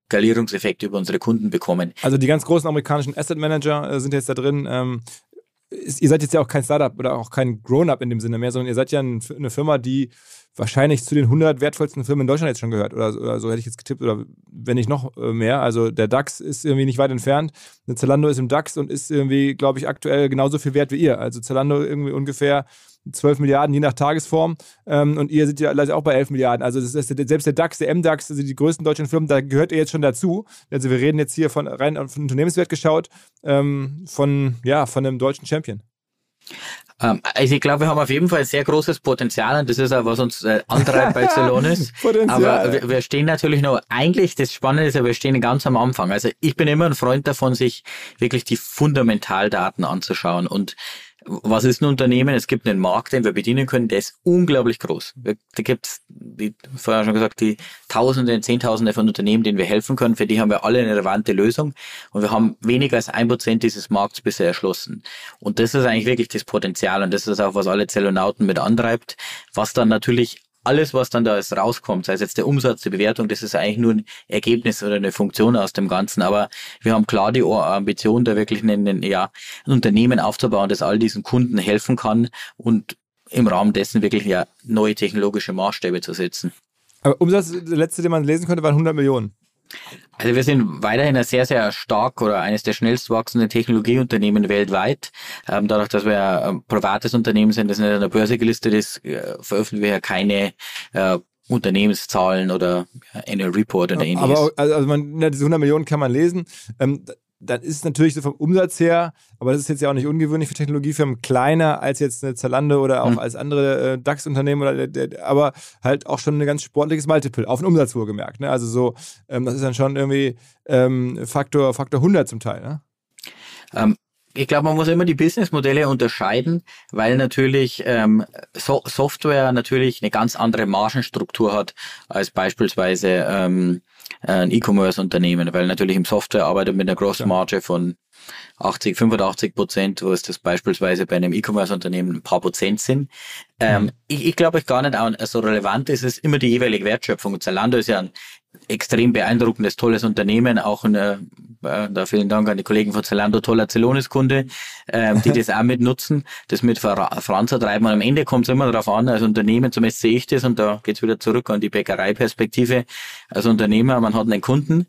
Skalierungseffekt über unsere Kunden bekommen. Also die ganz großen amerikanischen Asset Manager äh, sind jetzt da drin. Ähm, ist, ihr seid jetzt ja auch kein Startup oder auch kein Grown-up in dem Sinne mehr, sondern ihr seid ja ein, eine Firma, die wahrscheinlich zu den 100 wertvollsten Firmen in Deutschland jetzt schon gehört oder, oder so hätte ich jetzt getippt oder wenn nicht noch äh, mehr. Also der DAX ist irgendwie nicht weit entfernt. Zalando ist im DAX und ist irgendwie, glaube ich, aktuell genauso viel wert wie ihr. Also Zalando irgendwie ungefähr 12 Milliarden je nach Tagesform ähm, und ihr seid ja leider auch bei 11 Milliarden. Also selbst der DAX, der MDAX, also die größten deutschen Firmen, da gehört ihr jetzt schon dazu. Also wir reden jetzt hier von rein von Unternehmenswert geschaut ähm, von ja von einem deutschen Champion. Ähm, also ich glaube, wir haben auf jeden Fall sehr großes Potenzial und das ist auch, was uns äh, antreibt bei Celonis. Aber wir, wir, stehen natürlich noch, eigentlich das Spannende ist ja, wir stehen ganz am Anfang. Also ich bin immer ein Freund davon, sich wirklich die Fundamentaldaten anzuschauen und was ist ein Unternehmen? Es gibt einen Markt, den wir bedienen können, der ist unglaublich groß. Da gibt es, wie vorher schon gesagt, die Tausende, Zehntausende von Unternehmen, denen wir helfen können. Für die haben wir alle eine relevante Lösung. Und wir haben weniger als ein Prozent dieses Markts bisher erschlossen. Und das ist eigentlich wirklich das Potenzial. Und das ist auch, was alle Zellonauten mit antreibt. Was dann natürlich alles, was dann da jetzt rauskommt, sei es jetzt der Umsatz, die Bewertung, das ist eigentlich nur ein Ergebnis oder eine Funktion aus dem Ganzen. Aber wir haben klar die Ambition, da wirklich ein, ja, ein Unternehmen aufzubauen, das all diesen Kunden helfen kann und im Rahmen dessen wirklich ja neue technologische Maßstäbe zu setzen. Aber Umsatz, der letzte, den man lesen konnte, waren 100 Millionen. Also wir sind weiterhin ein sehr, sehr stark oder eines der schnellst wachsenden Technologieunternehmen weltweit. Ähm, dadurch, dass wir ein privates Unternehmen sind, das nicht an der Börse gelistet ist, äh, veröffentlichen wir ja keine äh, Unternehmenszahlen oder eine Report oder ähnliches. Aber also man, diese 100 Millionen kann man lesen. Ähm, dann ist es natürlich so vom Umsatz her, aber das ist jetzt ja auch nicht ungewöhnlich für Technologiefirmen, kleiner als jetzt eine Zalando oder auch mhm. als andere äh, DAX-Unternehmen, aber halt auch schon ein ganz sportliches Multiple, auf den Umsatz wohlgemerkt. Ne? Also so, ähm, das ist dann schon irgendwie ähm, Faktor, Faktor 100 zum Teil. Ne? Ähm, ich glaube, man muss immer die Businessmodelle unterscheiden, weil natürlich ähm, so Software natürlich eine ganz andere Margenstruktur hat als beispielsweise ähm, ein E-Commerce-Unternehmen, weil natürlich im Software arbeitet mit einer Grossmarge von 80, 85 Prozent, wo es das beispielsweise bei einem E-Commerce-Unternehmen ein paar Prozent sind. Ähm, mhm. ich, ich glaube gar nicht so relevant ist es immer die jeweilige Wertschöpfung. Zalando ist ja ein extrem beeindruckendes, tolles Unternehmen, auch ein, äh, da vielen Dank an die Kollegen von Zalando, toller Zelonis-Kunde, ähm, die das auch mit nutzen, das mit voranzutreiben. Und am Ende kommt es immer darauf an, als Unternehmen, zumindest sehe ich das, und da geht's wieder zurück an die Bäckereiperspektive, als Unternehmer, man hat einen Kunden,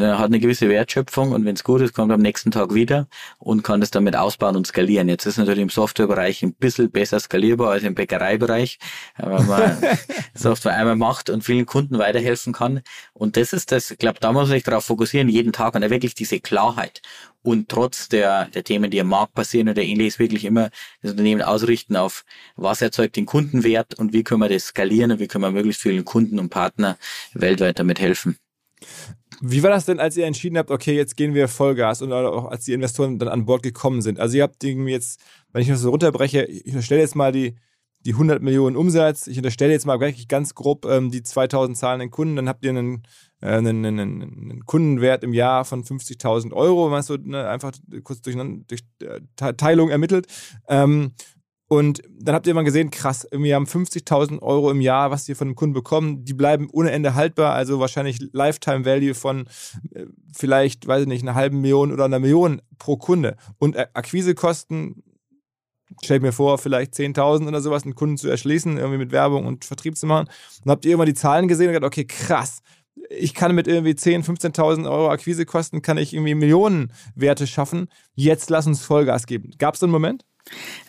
hat eine gewisse Wertschöpfung und wenn es gut ist, kommt am nächsten Tag wieder und kann das damit ausbauen und skalieren. Jetzt ist natürlich im Softwarebereich ein bisschen besser skalierbar als im Bäckereibereich, wenn man Software einmal macht und vielen Kunden weiterhelfen kann. Und das ist das, ich glaube, da muss man sich darauf fokussieren, jeden Tag und wirklich diese Klarheit und trotz der, der Themen, die am Markt passieren oder ähnliches, wirklich immer das Unternehmen ausrichten auf, was erzeugt den Kundenwert und wie können wir das skalieren und wie können wir möglichst vielen Kunden und Partner weltweit damit helfen. Wie war das denn, als ihr entschieden habt, okay, jetzt gehen wir Vollgas und auch als die Investoren dann an Bord gekommen sind? Also ihr habt irgendwie jetzt, wenn ich das so runterbreche, ich unterstelle jetzt mal die, die 100 Millionen Umsatz, ich unterstelle jetzt mal wirklich ganz grob ähm, die 2000 zahlenden Kunden, dann habt ihr einen, äh, einen, einen, einen Kundenwert im Jahr von 50.000 Euro, wenn man so ne, einfach kurz durch, durch äh, Teilung ermittelt. Ähm, und dann habt ihr mal gesehen, krass, wir haben 50.000 Euro im Jahr, was wir von dem Kunden bekommen. Die bleiben ohne Ende haltbar, also wahrscheinlich Lifetime Value von äh, vielleicht, weiß ich nicht, einer halben Million oder einer Million pro Kunde. Und Akquisekosten, stell mir vor, vielleicht 10.000 oder sowas, einen Kunden zu erschließen, irgendwie mit Werbung und Vertrieb zu machen. Und habt ihr immer die Zahlen gesehen und gedacht, okay, krass, ich kann mit irgendwie 10.000, 15.000 Euro Akquisekosten, kann ich irgendwie Millionenwerte schaffen. Jetzt lass uns Vollgas geben. Gab es einen Moment?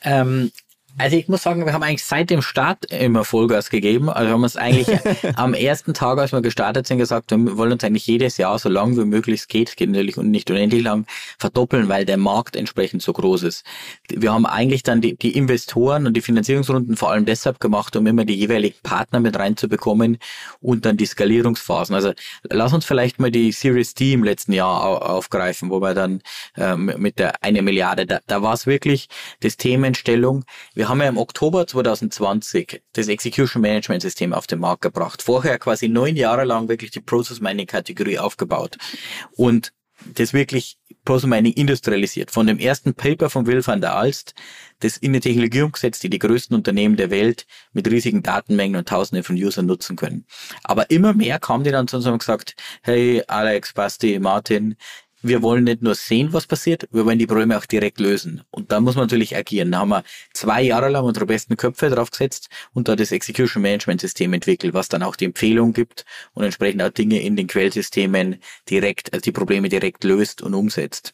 Ähm, also ich muss sagen, wir haben eigentlich seit dem Start immer Vollgas gegeben. Also haben wir es eigentlich am ersten Tag, als wir gestartet sind, gesagt, wir wollen uns eigentlich jedes Jahr so lang wie möglich es geht, geht natürlich und nicht unendlich lang, verdoppeln, weil der Markt entsprechend so groß ist. Wir haben eigentlich dann die, die Investoren und die Finanzierungsrunden vor allem deshalb gemacht, um immer die jeweiligen Partner mit reinzubekommen und dann die Skalierungsphasen. Also lass uns vielleicht mal die Series D im letzten Jahr aufgreifen, wo wir dann ähm, mit der eine Milliarde, da, da war es wirklich das Themenstellung. Wir wir haben ja im Oktober 2020 das Execution Management System auf den Markt gebracht. Vorher quasi neun Jahre lang wirklich die Process Mining Kategorie aufgebaut und das wirklich Process Mining industrialisiert. Von dem ersten Paper von Will van der Alst, das in eine Technologie umgesetzt, die die größten Unternehmen der Welt mit riesigen Datenmengen und Tausenden von Usern nutzen können. Aber immer mehr kamen die dann zu uns und haben gesagt, hey Alex, Basti, Martin, wir wollen nicht nur sehen, was passiert, wir wollen die Probleme auch direkt lösen. Und da muss man natürlich agieren. Da haben wir zwei Jahre lang unsere besten Köpfe draufgesetzt und da das Execution Management System entwickelt, was dann auch die Empfehlung gibt und entsprechend auch Dinge in den Quellsystemen direkt, also die Probleme direkt löst und umsetzt.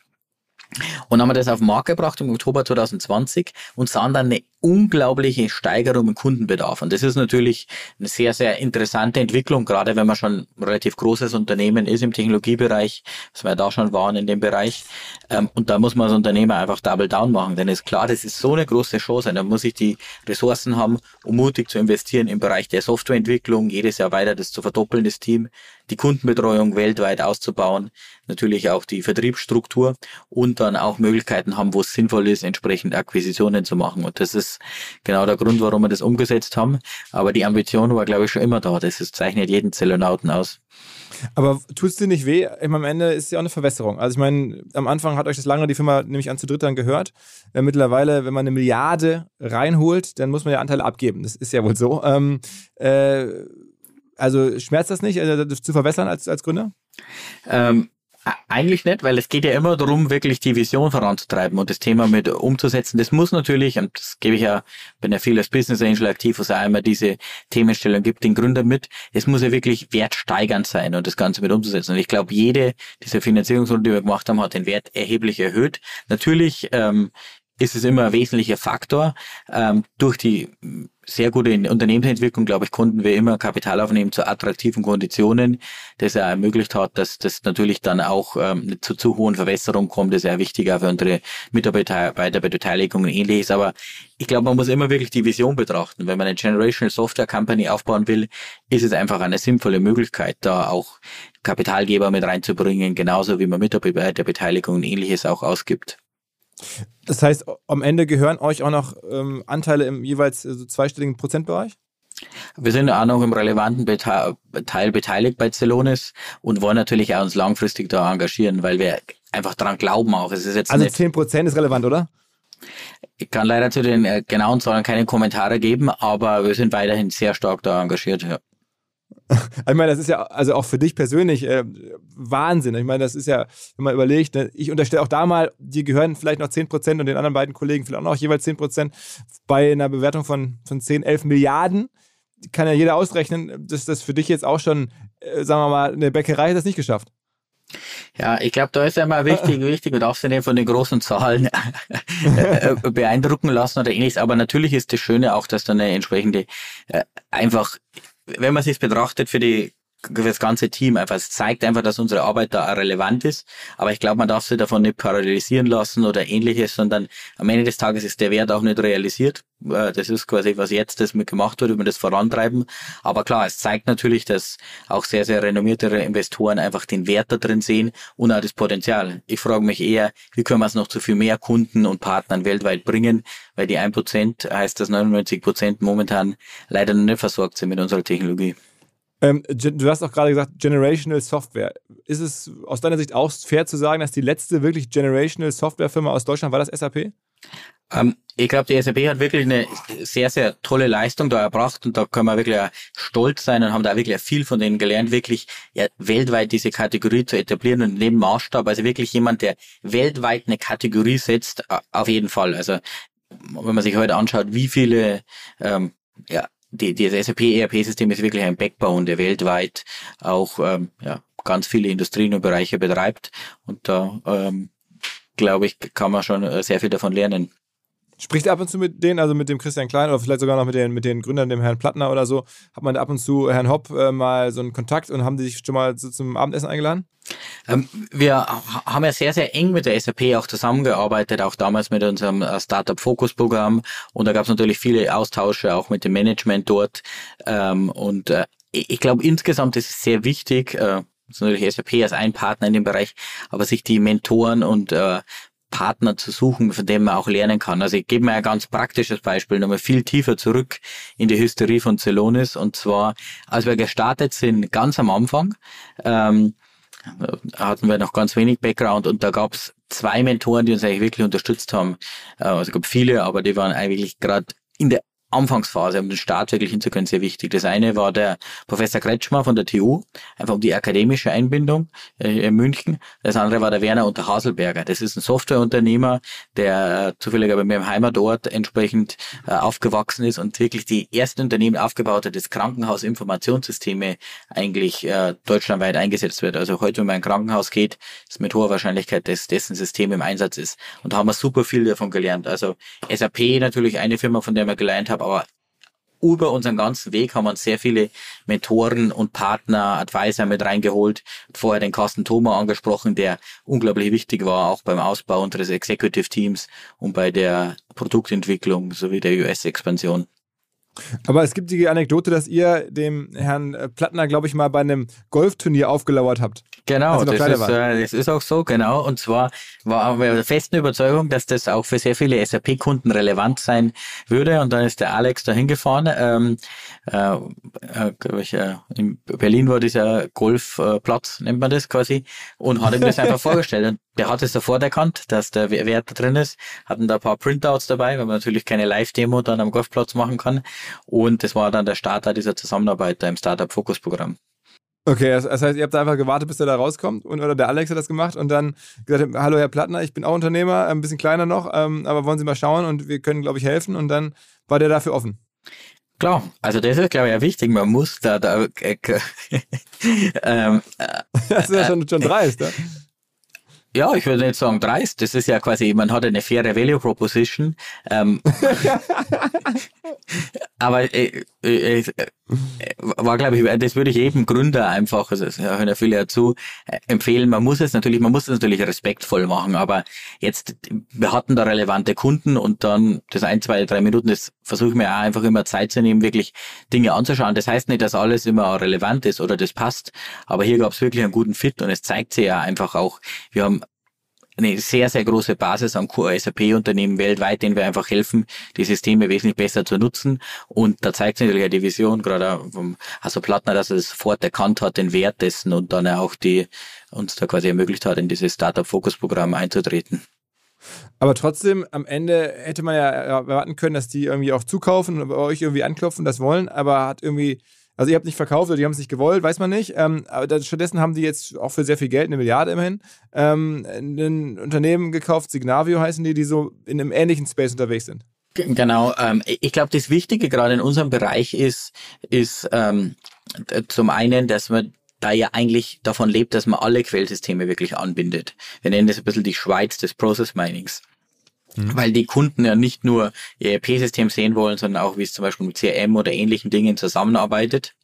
Und haben wir das auf den Markt gebracht im Oktober 2020 und sahen dann eine unglaubliche Steigerung im Kundenbedarf. Und das ist natürlich eine sehr, sehr interessante Entwicklung, gerade wenn man schon ein relativ großes Unternehmen ist im Technologiebereich, was wir da schon waren in dem Bereich. Ähm, und da muss man als Unternehmer einfach Double Down machen, denn ist klar, das ist so eine große Chance. Da muss ich die Ressourcen haben, um mutig zu investieren im Bereich der Softwareentwicklung, jedes Jahr weiter das zu verdoppeln, das Team, die Kundenbetreuung weltweit auszubauen, natürlich auch die Vertriebsstruktur und dann auch Möglichkeiten haben, wo es sinnvoll ist, entsprechend Akquisitionen zu machen. Und das ist genau der Grund, warum wir das umgesetzt haben. Aber die Ambition war, glaube ich, schon immer da. Das ist, zeichnet jeden Zellonauten aus. Aber tut es dir nicht weh? Am Ende ist es ja auch eine Verwässerung. Also ich meine, am Anfang hat euch das lange die Firma nämlich an zu drittern gehört. Mittlerweile, wenn man eine Milliarde reinholt, dann muss man ja Anteile abgeben. Das ist ja wohl so. Ähm, äh, also schmerzt das nicht, äh, zu verwässern als, als Gründer? Ähm, eigentlich nicht, weil es geht ja immer darum, wirklich die Vision voranzutreiben und das Thema mit umzusetzen. Das muss natürlich, und das gebe ich ja, bin ja viel als Business Angel aktiv, wo es auch immer diese Themenstellung gibt, den Gründer mit. Es muss ja wirklich wertsteigernd sein und das Ganze mit umzusetzen. Und ich glaube, jede dieser Finanzierungsrunde, die wir gemacht haben, hat den Wert erheblich erhöht. Natürlich ähm, ist es immer ein wesentlicher Faktor. Ähm, durch die sehr gute Unternehmensentwicklung, glaube ich, konnten wir immer Kapital aufnehmen zu attraktiven Konditionen, das er ermöglicht hat, dass das natürlich dann auch ähm, zu zu hohen Verwässerungen kommt, das ist ja wichtiger für unsere Mitarbeiter bei der Beteiligung und ähnliches. Aber ich glaube, man muss immer wirklich die Vision betrachten. Wenn man eine Generational Software Company aufbauen will, ist es einfach eine sinnvolle Möglichkeit, da auch Kapitalgeber mit reinzubringen, genauso wie man Mitarbeiterbeteiligung und ähnliches auch ausgibt. Das heißt, am Ende gehören euch auch noch ähm, Anteile im jeweils äh, so zweistelligen Prozentbereich? Wir sind auch noch im relevanten Teil beteiligt bei Celonis und wollen natürlich auch uns langfristig da engagieren, weil wir einfach daran glauben auch. Es ist jetzt also 10 Prozent ist relevant, oder? Ich kann leider zu den äh, genauen Zahlen keine Kommentare geben, aber wir sind weiterhin sehr stark da engagiert. Ja. Ich meine, das ist ja also auch für dich persönlich äh, Wahnsinn. Ich meine, das ist ja, wenn man überlegt, ne, ich unterstelle auch da mal, die gehören vielleicht noch 10% und den anderen beiden Kollegen vielleicht auch noch jeweils 10% bei einer Bewertung von, von 10, 11 Milliarden. Kann ja jeder ausrechnen, dass das für dich jetzt auch schon, äh, sagen wir mal, eine Bäckerei hat das nicht geschafft. Ja, ich glaube, da ist einmal wichtig, wichtig, dich nicht von den großen Zahlen äh, beeindrucken lassen oder ähnliches. Aber natürlich ist das Schöne auch, dass da eine entsprechende, äh, einfach, wenn man sich betrachtet für die das ganze Team einfach. Es zeigt einfach, dass unsere Arbeit da relevant ist. Aber ich glaube, man darf sie davon nicht parallelisieren lassen oder ähnliches, sondern am Ende des Tages ist der Wert auch nicht realisiert. Äh, das ist quasi, was jetzt das mit gemacht wird, über das vorantreiben. Aber klar, es zeigt natürlich, dass auch sehr, sehr renommierte Investoren einfach den Wert da drin sehen und auch das Potenzial. Ich frage mich eher, wie können wir es noch zu viel mehr Kunden und Partnern weltweit bringen, weil die 1% heißt, dass 99% momentan leider noch nicht versorgt sind mit unserer Technologie. Ähm, du hast auch gerade gesagt, Generational Software. Ist es aus deiner Sicht auch fair zu sagen, dass die letzte wirklich Generational Software-Firma aus Deutschland war das SAP? Ähm, ich glaube, die SAP hat wirklich eine sehr, sehr tolle Leistung da erbracht und da können wir wirklich stolz sein und haben da wirklich viel von denen gelernt, wirklich ja, weltweit diese Kategorie zu etablieren und neben Maßstab, also wirklich jemand, der weltweit eine Kategorie setzt, auf jeden Fall. Also wenn man sich heute anschaut, wie viele ähm, ja, die, das SAP ERP-System ist wirklich ein Backbone, der weltweit auch ähm, ja, ganz viele Industrien und Bereiche betreibt. Und da, ähm, glaube ich, kann man schon äh, sehr viel davon lernen. Spricht ab und zu mit denen, also mit dem Christian Klein oder vielleicht sogar noch mit den, mit den Gründern, dem Herrn Plattner oder so, hat man ab und zu Herrn Hopp äh, mal so einen Kontakt und haben die sich schon mal so zum Abendessen eingeladen? Ähm, wir haben ja sehr, sehr eng mit der SAP auch zusammengearbeitet, auch damals mit unserem äh, Startup Focus Programm. Und da gab es natürlich viele Austausche auch mit dem Management dort. Ähm, und äh, ich glaube, insgesamt ist es sehr wichtig, äh, natürlich SAP als ein Partner in dem Bereich, aber sich die Mentoren und äh, Partner zu suchen, von dem man auch lernen kann. Also ich gebe mir ein ganz praktisches Beispiel, nochmal viel tiefer zurück in die Hysterie von Celonis. Und zwar, als wir gestartet sind, ganz am Anfang, ähm, hatten wir noch ganz wenig Background und da gab es zwei Mentoren, die uns eigentlich wirklich unterstützt haben. Äh, also es gab viele, aber die waren eigentlich gerade in der Anfangsphase, um den Start wirklich hinzukommen, sehr wichtig. Das eine war der Professor Kretschmer von der TU, einfach um die akademische Einbindung äh, in München. Das andere war der Werner unter Haselberger. Das ist ein Softwareunternehmer, der äh, zufälliger bei mir im Heimatort entsprechend äh, aufgewachsen ist und wirklich die ersten Unternehmen aufgebaut hat, das Krankenhausinformationssysteme eigentlich deutschlandweit eingesetzt wird. Also heute, wenn man in ein Krankenhaus geht, ist mit hoher Wahrscheinlichkeit, dass dessen System im Einsatz ist. Und da haben wir super viel davon gelernt. Also SAP natürlich eine Firma, von der wir gelernt haben, aber über unseren ganzen Weg haben wir uns sehr viele Mentoren und Partner, Advisor mit reingeholt. Vorher den Carsten Thoma angesprochen, der unglaublich wichtig war, auch beim Ausbau unseres Executive Teams und bei der Produktentwicklung sowie der US-Expansion. Aber es gibt die Anekdote, dass ihr dem Herrn Plattner, glaube ich, mal bei einem Golfturnier aufgelauert habt. Genau, das ist, äh, das ist auch so, genau. Und zwar waren wir der festen Überzeugung, dass das auch für sehr viele SAP-Kunden relevant sein würde. Und dann ist der Alex da hingefahren. Ähm, äh, äh, ich, äh, in Berlin war dieser Golfplatz, nennt man das quasi, und hat ihm das einfach vorgestellt. Und der hat es sofort erkannt, dass der Wert da drin ist, hatten da ein paar Printouts dabei, weil man natürlich keine Live-Demo dann am Golfplatz machen kann. Und das war dann der Starter dieser Zusammenarbeit da im Startup-Fokus-Programm. Okay, das, heißt, ihr habt einfach gewartet, bis er da rauskommt und oder der Alex hat das gemacht und dann gesagt, hallo Herr Plattner, ich bin auch Unternehmer, ein bisschen kleiner noch, ähm, aber wollen Sie mal schauen und wir können, glaube ich, helfen und dann war der dafür offen. Klar, also das ist, glaube ich, ja wichtig. Man muss da, da äh, ähm, das ist ja schon, schon dreist, ja? Ja, ich würde nicht sagen dreist. Das ist ja quasi, man hat eine faire Value Proposition. Ähm, aber äh, äh, äh, war, glaube ich, das würde ich jedem Gründer einfach, also das hören ja viele dazu, äh, empfehlen. Man muss es natürlich, man muss es natürlich respektvoll machen, aber jetzt, wir hatten da relevante Kunden und dann das ein, zwei, drei Minuten, das versuche ich mir auch einfach immer Zeit zu nehmen, wirklich Dinge anzuschauen. Das heißt nicht, dass alles immer relevant ist oder das passt, aber hier gab es wirklich einen guten Fit und es zeigt sich ja einfach auch, wir haben eine sehr, sehr große Basis an SAP-Unternehmen weltweit, denen wir einfach helfen, die Systeme wesentlich besser zu nutzen. Und da zeigt sich natürlich die Vision, gerade vom Hasso Plattner, dass er das sofort erkannt hat, den Wert dessen und dann auch die uns da quasi ermöglicht hat, in dieses Startup-Focus-Programm einzutreten. Aber trotzdem, am Ende hätte man ja erwarten können, dass die irgendwie auch zukaufen und bei euch irgendwie anklopfen, das wollen, aber hat irgendwie also ihr habt nicht verkauft oder die haben es nicht gewollt, weiß man nicht. Ähm, aber das, stattdessen haben die jetzt auch für sehr viel Geld, eine Milliarde immerhin, ähm, ein Unternehmen gekauft, Signavio heißen die, die so in einem ähnlichen Space unterwegs sind. Genau, ähm, ich glaube, das Wichtige gerade in unserem Bereich ist, ist ähm, zum einen, dass man da ihr eigentlich davon lebt, dass man alle Quellsysteme wirklich anbindet. Wir nennen das ein bisschen die Schweiz des Process Minings. Mhm. Weil die Kunden ja nicht nur ihr ERP-System sehen wollen, sondern auch, wie es zum Beispiel mit CRM oder ähnlichen Dingen zusammenarbeitet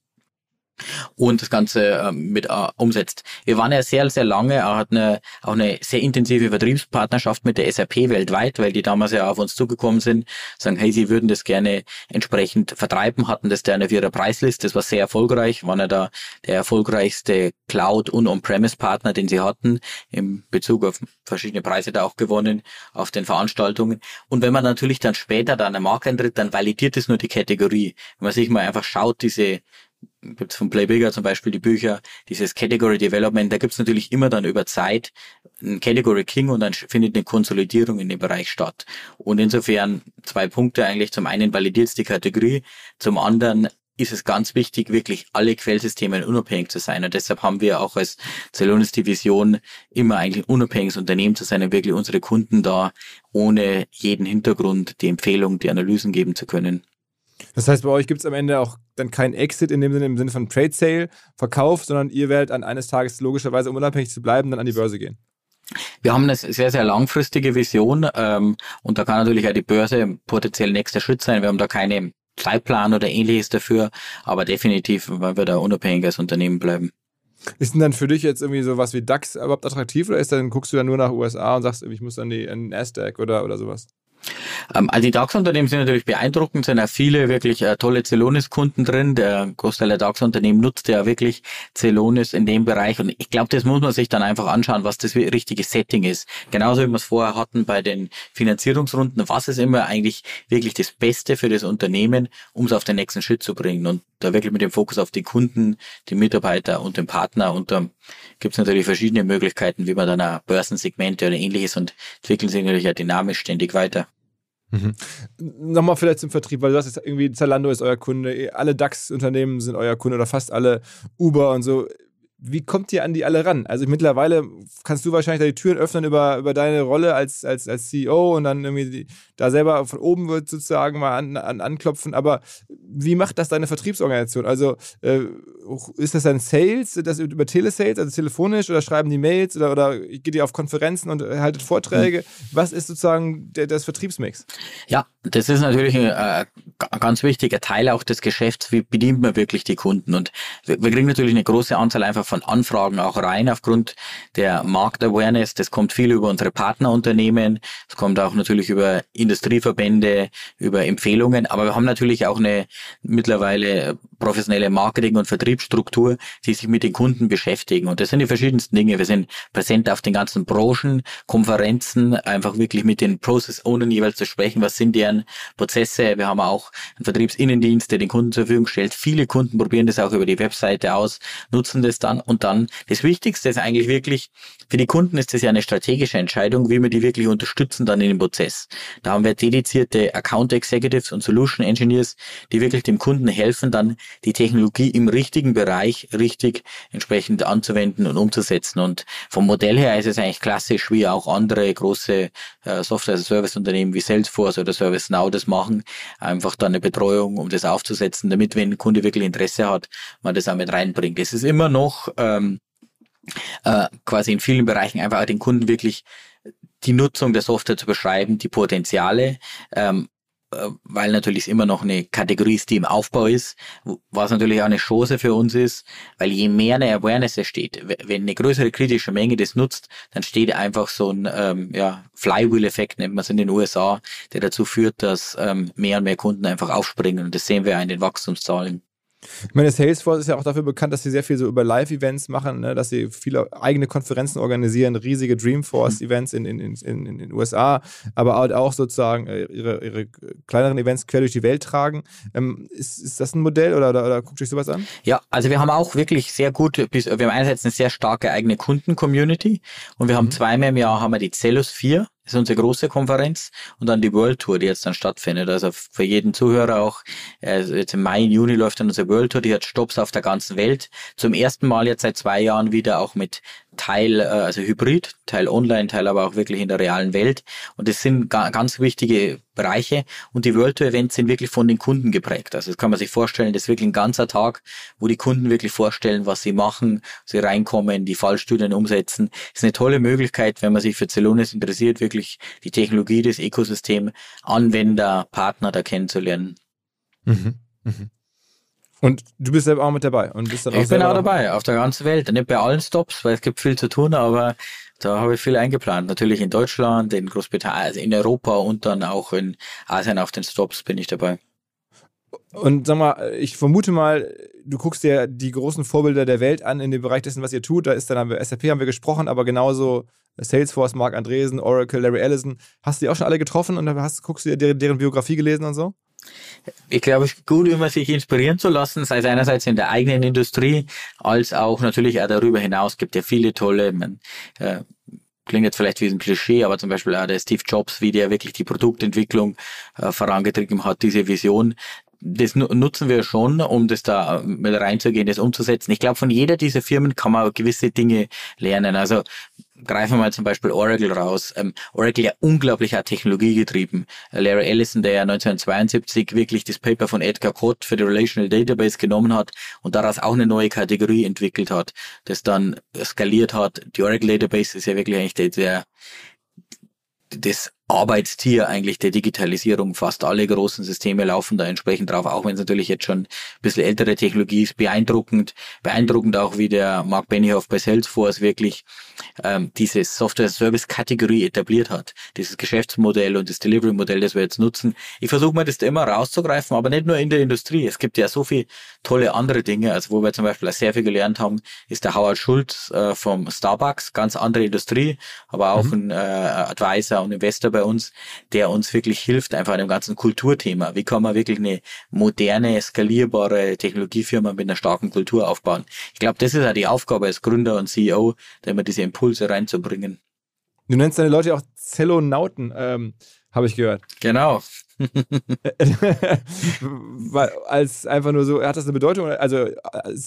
und das Ganze äh, mit äh, umsetzt. Wir waren ja sehr, sehr lange, er hat eine, auch eine sehr intensive Vertriebspartnerschaft mit der SAP weltweit, weil die damals ja auf uns zugekommen sind, sagen, hey, sie würden das gerne entsprechend vertreiben, hatten das dann auf ihrer Preisliste, das war sehr erfolgreich, waren ja da der erfolgreichste Cloud- und On-Premise-Partner, den sie hatten, im Bezug auf verschiedene Preise da auch gewonnen, auf den Veranstaltungen. Und wenn man natürlich dann später da an den Markt eintritt, dann validiert es nur die Kategorie. Wenn man sich mal einfach schaut, diese gibt es von Playbigger zum Beispiel die Bücher, dieses Category Development, da gibt es natürlich immer dann über Zeit ein Category King und dann findet eine Konsolidierung in dem Bereich statt. Und insofern zwei Punkte eigentlich. Zum einen validiert es die Kategorie, zum anderen ist es ganz wichtig, wirklich alle Quellsysteme unabhängig zu sein. Und deshalb haben wir auch als Celonis Division immer eigentlich ein unabhängiges Unternehmen zu sein und wirklich unsere Kunden da ohne jeden Hintergrund die Empfehlung, die Analysen geben zu können. Das heißt, bei euch gibt es am Ende auch dann keinen Exit in dem Sinne, im Sinne von Trade Sale, Verkauf, sondern ihr werdet an eines Tages logischerweise, um unabhängig zu bleiben, dann an die Börse gehen. Wir haben eine sehr, sehr langfristige Vision ähm, und da kann natürlich auch die Börse potenziell nächster Schritt sein. Wir haben da keine Zeitplan oder ähnliches dafür, aber definitiv, weil wir da unabhängig als Unternehmen bleiben. Ist denn dann für dich jetzt irgendwie sowas wie DAX überhaupt attraktiv oder ist dann, guckst du dann nur nach USA und sagst, ich muss an die an Nasdaq oder, oder sowas? Ähm, also die DAX-Unternehmen sind natürlich beeindruckend, sind auch viele wirklich äh, tolle Celonis-Kunden drin. Der Großteil der DAX-Unternehmen nutzt ja wirklich Celonis in dem Bereich und ich glaube, das muss man sich dann einfach anschauen, was das richtige Setting ist. Genauso wie wir es vorher hatten bei den Finanzierungsrunden, was ist immer eigentlich wirklich das Beste für das Unternehmen, um es auf den nächsten Schritt zu bringen und da wirklich mit dem Fokus auf die Kunden, die Mitarbeiter und den Partner da gibt es natürlich verschiedene Möglichkeiten, wie man dann auch Börsensegmente oder ähnliches und entwickeln sich natürlich ja dynamisch ständig weiter. Mhm. Nochmal vielleicht zum Vertrieb, weil du sagst jetzt irgendwie, Zalando ist euer Kunde, alle DAX-Unternehmen sind euer Kunde oder fast alle Uber und so wie kommt ihr an die alle ran? Also mittlerweile kannst du wahrscheinlich da die Türen öffnen über, über deine Rolle als, als, als CEO und dann irgendwie die, da selber von oben wird sozusagen mal an, an, anklopfen. Aber wie macht das deine Vertriebsorganisation? Also äh, ist das dann Sales, das über Telesales, also telefonisch oder schreiben die Mails oder, oder geht ihr auf Konferenzen und haltet Vorträge? Was ist sozusagen der, das Vertriebsmix? Ja, das ist natürlich ein äh, ganz wichtiger Teil auch des Geschäfts. Wie bedient man wirklich die Kunden? Und wir, wir kriegen natürlich eine große Anzahl einfach von Anfragen auch rein aufgrund der Marktawareness. Das kommt viel über unsere Partnerunternehmen. Es kommt auch natürlich über Industrieverbände, über Empfehlungen. Aber wir haben natürlich auch eine mittlerweile professionelle Marketing- und Vertriebsstruktur, die sich mit den Kunden beschäftigen. Und das sind die verschiedensten Dinge. Wir sind präsent auf den ganzen Branchen, Konferenzen, einfach wirklich mit den Process Ownern jeweils zu sprechen. Was sind deren Prozesse? Wir haben auch einen Vertriebsinnendienst, der den Kunden zur Verfügung stellt. Viele Kunden probieren das auch über die Webseite aus, nutzen das dann und dann das Wichtigste ist eigentlich wirklich, für die Kunden ist das ja eine strategische Entscheidung, wie wir die wirklich unterstützen dann in dem Prozess. Da haben wir dedizierte Account Executives und Solution Engineers, die wirklich dem Kunden helfen, dann die Technologie im richtigen Bereich richtig entsprechend anzuwenden und umzusetzen. Und vom Modell her ist es eigentlich klassisch, wie auch andere große äh, Software-Service-Unternehmen wie Salesforce oder ServiceNow das machen. Einfach dann eine Betreuung, um das aufzusetzen, damit, wenn ein Kunde wirklich Interesse hat, man das auch mit reinbringt. Es ist immer noch ähm, äh, quasi in vielen Bereichen einfach den Kunden wirklich die Nutzung der Software zu beschreiben, die Potenziale, ähm, äh, weil natürlich immer noch eine Kategorie ist, die im Aufbau ist, was natürlich auch eine Chance für uns ist, weil je mehr eine Awareness entsteht, wenn eine größere kritische Menge das nutzt, dann steht einfach so ein ähm, ja, Flywheel-Effekt, nennt man es in den USA, der dazu führt, dass ähm, mehr und mehr Kunden einfach aufspringen und das sehen wir auch in den Wachstumszahlen. Ich meine, Salesforce ist ja auch dafür bekannt, dass sie sehr viel so über Live-Events machen, ne? dass sie viele eigene Konferenzen organisieren, riesige Dreamforce-Events in, in, in, in, den USA, aber halt auch sozusagen äh, ihre, ihre kleineren Events quer durch die Welt tragen. Ähm, ist, ist das ein Modell oder, oder, oder guckt euch sowas an? Ja, also wir haben auch wirklich sehr gut, wir haben einerseits eine sehr starke eigene Kunden-Community und wir haben mhm. zweimal im Jahr haben wir die Cellus 4, das ist unsere große Konferenz und dann die World Tour, die jetzt dann stattfindet. Also für jeden Zuhörer auch, also jetzt im Mai, Juni läuft dann unsere World Tour, die hat Stops auf der ganzen Welt. Zum ersten Mal jetzt seit zwei Jahren wieder auch mit Teil, äh, also Hybrid, Teil online, Teil aber auch wirklich in der realen Welt. Und das sind ga ganz wichtige Bereiche. Und die World Tour Events sind wirklich von den Kunden geprägt. Also das kann man sich vorstellen, das ist wirklich ein ganzer Tag, wo die Kunden wirklich vorstellen, was sie machen, sie reinkommen, die Fallstudien umsetzen. Das ist eine tolle Möglichkeit, wenn man sich für Celonis interessiert, wirklich die Technologie, das Ökosystem, Anwender, Partner da kennenzulernen. Mhm. Mhm. Und du bist selber auch mit dabei und bist dann auch Ich bin auch dabei, auf der ganzen Welt. Nicht bei allen Stops, weil es gibt viel zu tun, aber da habe ich viel eingeplant. Natürlich in Deutschland, in Großbritannien, also in Europa und dann auch in Asien auf den Stops bin ich dabei. Und sag mal, ich vermute mal, du guckst dir die großen Vorbilder der Welt an in dem Bereich dessen, was ihr tut. Da ist dann haben wir SAP haben wir gesprochen, aber genauso Salesforce, Mark Andresen, Oracle, Larry Ellison. Hast du die auch schon alle getroffen und hast, guckst du dir deren, deren Biografie gelesen und so? Ich glaube, es ist gut, immer sich inspirieren zu lassen, sei es einerseits in der eigenen Industrie, als auch natürlich auch darüber hinaus. Es gibt ja viele tolle, man, äh, klingt jetzt vielleicht wie ein Klischee, aber zum Beispiel auch der Steve Jobs, wie der wirklich die Produktentwicklung äh, vorangetrieben hat, diese Vision, das nutzen wir schon, um das da mit reinzugehen, das umzusetzen. Ich glaube, von jeder dieser Firmen kann man gewisse Dinge lernen. Also greifen wir mal zum Beispiel Oracle raus. Ähm, Oracle ja unglaublich auch technologiegetrieben. Larry Ellison, der ja 1972 wirklich das Paper von Edgar Cott für die Relational Database genommen hat und daraus auch eine neue Kategorie entwickelt hat, das dann skaliert hat. Die Oracle Database ist ja wirklich eigentlich der, der das Arbeitstier eigentlich der Digitalisierung. Fast alle großen Systeme laufen da entsprechend drauf, auch wenn es natürlich jetzt schon ein bisschen ältere Technologie ist. Beeindruckend, beeindruckend auch, wie der Mark Benioff bei Salesforce wirklich ähm, diese Software-Service-Kategorie etabliert hat. Dieses Geschäftsmodell und das Delivery-Modell, das wir jetzt nutzen. Ich versuche mal das da immer rauszugreifen, aber nicht nur in der Industrie. Es gibt ja so viele tolle andere Dinge. Also wo wir zum Beispiel sehr viel gelernt haben, ist der Howard Schulz äh, vom Starbucks, ganz andere Industrie, aber auch mhm. ein äh, Advisor und Investor bei uns, der uns wirklich hilft, einfach an dem ganzen Kulturthema. Wie kann man wirklich eine moderne, skalierbare Technologiefirma mit einer starken Kultur aufbauen? Ich glaube, das ist ja die Aufgabe als Gründer und CEO, da immer diese Impulse reinzubringen. Du nennst deine Leute auch Zellonauten, ähm, habe ich gehört. Genau. als einfach nur so, hat das eine Bedeutung? Also,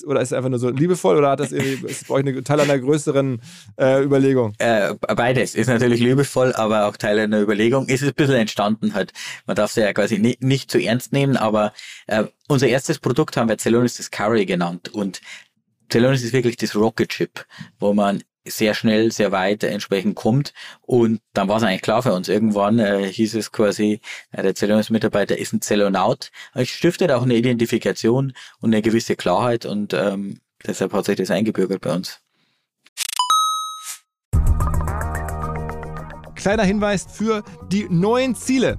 oder ist es einfach nur so liebevoll oder hat das irgendwie, ist bei euch ein Teil einer größeren äh, Überlegung? Äh, beides ist natürlich liebevoll, aber auch Teil einer Überlegung. Ist es ein bisschen entstanden halt. Man darf es ja quasi nicht, nicht zu ernst nehmen, aber äh, unser erstes Produkt haben wir Celonis Discovery genannt und Celonis ist wirklich das Rocket Chip, wo man sehr schnell, sehr weit entsprechend kommt. Und dann war es eigentlich klar für uns. Irgendwann äh, hieß es quasi, äh, der Zellungsmitarbeiter ist ein Zellonaut. Es stiftet auch eine Identifikation und eine gewisse Klarheit und ähm, deshalb hat sich das eingebürgert bei uns. Kleiner Hinweis für die neuen Ziele.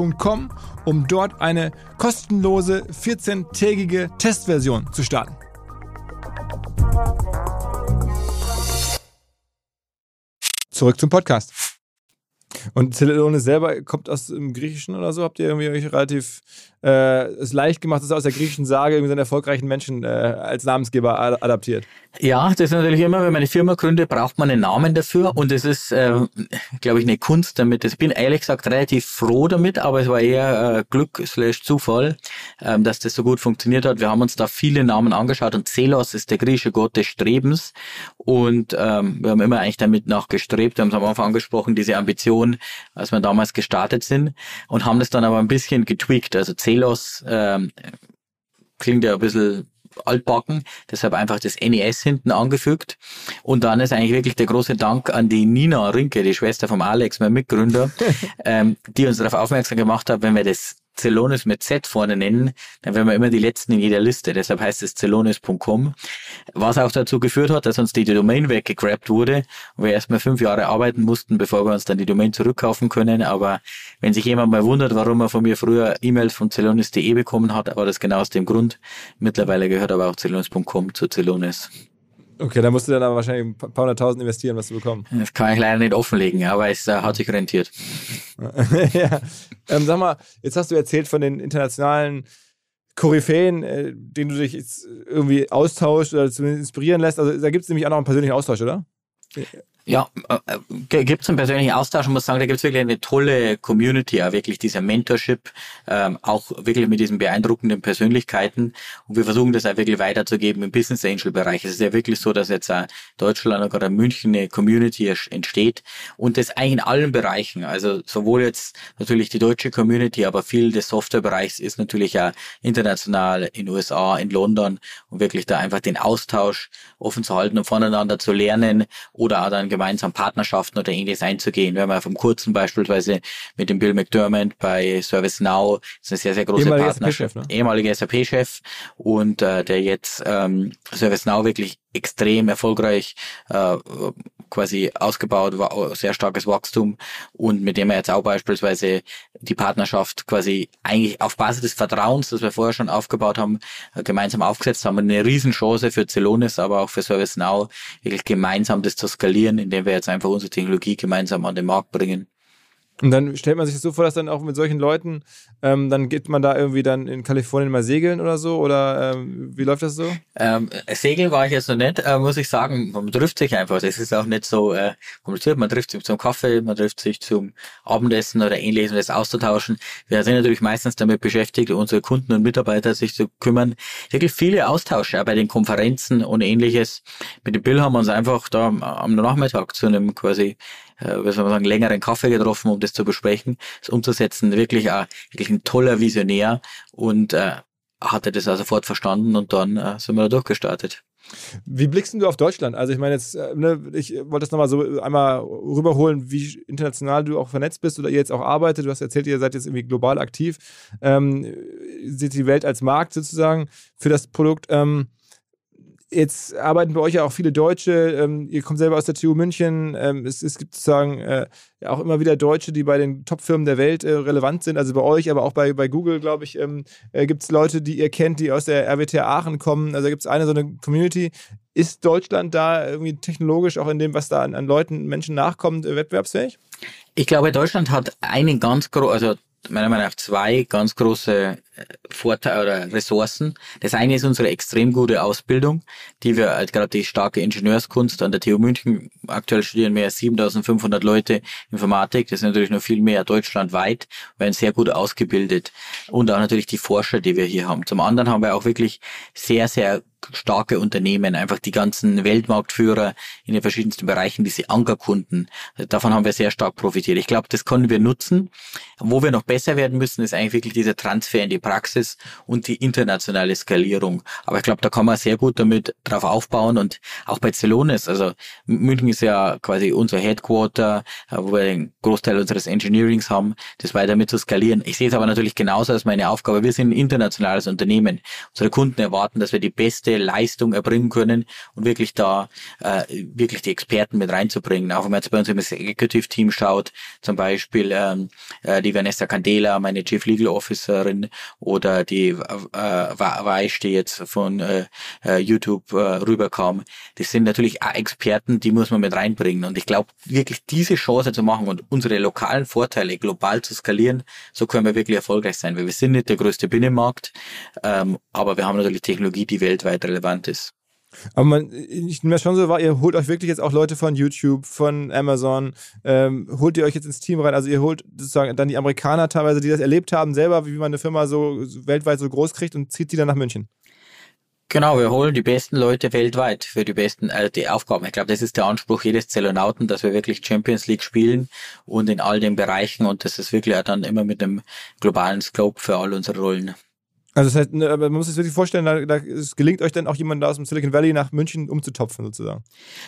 um dort eine kostenlose 14-tägige Testversion zu starten. Zurück zum Podcast. Und Zelone selber kommt aus dem Griechischen oder so? Habt ihr irgendwie euch relativ äh, es leicht gemacht, dass er aus der griechischen Sage irgendwie seinen erfolgreichen Menschen äh, als Namensgeber adaptiert. Ja, das ist natürlich immer, wenn man eine Firma gründet, braucht man einen Namen dafür und es ist, äh, glaube ich, eine Kunst damit. Ich bin ehrlich gesagt relativ froh damit, aber es war eher äh, Glück slash Zufall, äh, dass das so gut funktioniert hat. Wir haben uns da viele Namen angeschaut und Zelos ist der griechische Gott des Strebens und ähm, wir haben immer eigentlich damit nachgestrebt. Wir haben es am Anfang angesprochen, diese Ambition, als wir damals gestartet sind und haben das dann aber ein bisschen getweakt. Also Celos ähm, klingt ja ein bisschen altbacken, deshalb einfach das NES hinten angefügt. Und dann ist eigentlich wirklich der große Dank an die Nina Rinke, die Schwester vom Alex, mein Mitgründer, ähm, die uns darauf aufmerksam gemacht hat, wenn wir das Celonis mit Z vorne nennen, dann wären wir immer die Letzten in jeder Liste. Deshalb heißt es celonis.com. Was auch dazu geführt hat, dass uns die Domain weggegrabt wurde und wir erstmal fünf Jahre arbeiten mussten, bevor wir uns dann die Domain zurückkaufen können. Aber wenn sich jemand mal wundert, warum er von mir früher E-Mails von celonis.de bekommen hat, war das genau aus dem Grund. Mittlerweile gehört aber auch celonis.com zu Celonis. Okay, da musst du dann aber wahrscheinlich ein paar hunderttausend investieren, was zu bekommen. Das kann ich leider nicht offenlegen, aber es äh, hat sich rentiert. ja. Ähm, sag mal, jetzt hast du erzählt von den internationalen Koryphäen, äh, denen du dich jetzt irgendwie austauschst oder zumindest inspirieren lässt. Also da gibt es nämlich auch noch einen persönlichen Austausch, oder? Ja, äh, gibt es einen persönlichen Austausch und muss sagen, da gibt es wirklich eine tolle Community, ja, wirklich dieser Mentorship, ähm, auch wirklich mit diesen beeindruckenden Persönlichkeiten. Und wir versuchen das auch wirklich weiterzugeben im Business Angel Bereich. Es ist ja wirklich so, dass jetzt auch Deutschland oder München eine Community entsteht und das eigentlich in allen Bereichen. Also sowohl jetzt natürlich die deutsche Community, aber viel des Softwarebereichs ist natürlich ja international in USA, in London und wirklich da einfach den Austausch offen zu halten und voneinander zu lernen oder auch dann gemeinsam Partnerschaften oder ähnliches einzugehen. Wir haben ja vom Kurzen beispielsweise mit dem Bill McDermott bei ServiceNow, das ist eine sehr, sehr große ehemaliger Partnerschaft. SAP ne? Ehemaliger SAP-Chef und äh, der jetzt ähm, ServiceNow wirklich extrem erfolgreich äh, quasi ausgebaut, war sehr starkes Wachstum und mit dem wir jetzt auch beispielsweise die Partnerschaft quasi eigentlich auf Basis des Vertrauens, das wir vorher schon aufgebaut haben, äh, gemeinsam aufgesetzt haben. Eine Riesenchance für Celonis, aber auch für ServiceNow, wirklich gemeinsam das zu skalieren, indem wir jetzt einfach unsere Technologie gemeinsam an den Markt bringen. Und dann stellt man sich das so vor, dass dann auch mit solchen Leuten, ähm, dann geht man da irgendwie dann in Kalifornien mal segeln oder so? Oder ähm, wie läuft das so? Ähm, segeln war ich jetzt noch nicht, äh, muss ich sagen. Man trifft sich einfach. Das ist auch nicht so äh, kompliziert. Man trifft sich zum Kaffee, man trifft sich zum Abendessen oder ähnliches, um das auszutauschen. Wir sind natürlich meistens damit beschäftigt, unsere Kunden und Mitarbeiter sich zu kümmern. Wirklich viele Austausche bei den Konferenzen und ähnliches. Mit dem Bill haben wir uns einfach da am Nachmittag zu einem quasi äh, wie soll man sagen, längeren Kaffee getroffen, um das zu besprechen, das umzusetzen. Wirklich, ein, wirklich ein toller Visionär und äh, hatte das auch sofort verstanden und dann äh, sind wir da durchgestartet. Wie blickst du auf Deutschland? Also ich meine jetzt, äh, ne, ich wollte das nochmal so einmal rüberholen, wie international du auch vernetzt bist oder ihr jetzt auch arbeitet. Du hast erzählt, ihr seid jetzt irgendwie global aktiv. Ähm, seht die Welt als Markt sozusagen für das Produkt. Ähm, Jetzt arbeiten bei euch ja auch viele Deutsche. Ähm, ihr kommt selber aus der TU München. Ähm, es, es, gibt sozusagen äh, auch immer wieder Deutsche, die bei den Top-Firmen der Welt äh, relevant sind. Also bei euch, aber auch bei, bei Google, glaube ich, ähm, äh, gibt es Leute, die ihr kennt, die aus der RWTH Aachen kommen. Also gibt es eine so eine Community. Ist Deutschland da irgendwie technologisch auch in dem, was da an, an Leuten, Menschen nachkommt, äh, wettbewerbsfähig? Ich glaube, Deutschland hat einen ganz großen, also meiner Meinung nach zwei ganz große äh, Vorteile oder Ressourcen. Das eine ist unsere extrem gute Ausbildung, die wir halt gerade die starke Ingenieurskunst an der TU München. Aktuell studieren mehr als 7500 Leute Informatik. Das ist natürlich noch viel mehr deutschlandweit, werden sehr gut ausgebildet. Und auch natürlich die Forscher, die wir hier haben. Zum anderen haben wir auch wirklich sehr, sehr starke Unternehmen, einfach die ganzen Weltmarktführer in den verschiedensten Bereichen, diese Ankerkunden. Davon haben wir sehr stark profitiert. Ich glaube, das können wir nutzen. Wo wir noch besser werden müssen, ist eigentlich wirklich dieser Transfer in die Praxis und die internationale Skalierung. Aber ich glaube, da kann man sehr gut damit drauf aufbauen und auch bei Celonis, also München ist ja quasi unser Headquarter, äh, wo wir den Großteil unseres Engineerings haben, das weiter mit zu skalieren. Ich sehe es aber natürlich genauso als meine Aufgabe. Wir sind ein internationales Unternehmen. Unsere Kunden erwarten, dass wir die beste beste Leistung erbringen können und wirklich da äh, wirklich die Experten mit reinzubringen. Auch wenn man jetzt bei uns im Executive-Team schaut, zum Beispiel ähm, äh, die Vanessa Candela, meine Chief Legal Officerin oder die äh, Weisch, die jetzt von äh, äh, YouTube äh, rüberkam. Das sind natürlich Experten, die muss man mit reinbringen. Und ich glaube, wirklich diese Chance zu machen und unsere lokalen Vorteile global zu skalieren, so können wir wirklich erfolgreich sein. Weil wir sind nicht der größte Binnenmarkt, ähm, aber wir haben natürlich Technologie, die weltweit weltweit relevant ist. Aber man, ich nehme das schon so wahr, ihr holt euch wirklich jetzt auch Leute von YouTube, von Amazon, ähm, holt ihr euch jetzt ins Team rein, also ihr holt sozusagen dann die Amerikaner teilweise, die das erlebt haben, selber, wie man eine Firma so weltweit so groß kriegt und zieht die dann nach München. Genau, wir holen die besten Leute weltweit für die besten äh, die Aufgaben. Ich glaube, das ist der Anspruch jedes Zellonauten, dass wir wirklich Champions League spielen und in all den Bereichen und das ist wirklich auch dann immer mit einem globalen Scope für all unsere Rollen. Also das heißt, ne, man muss sich wirklich vorstellen, da, da, es gelingt euch dann auch jemanden aus dem Silicon Valley nach München umzutopfen sozusagen.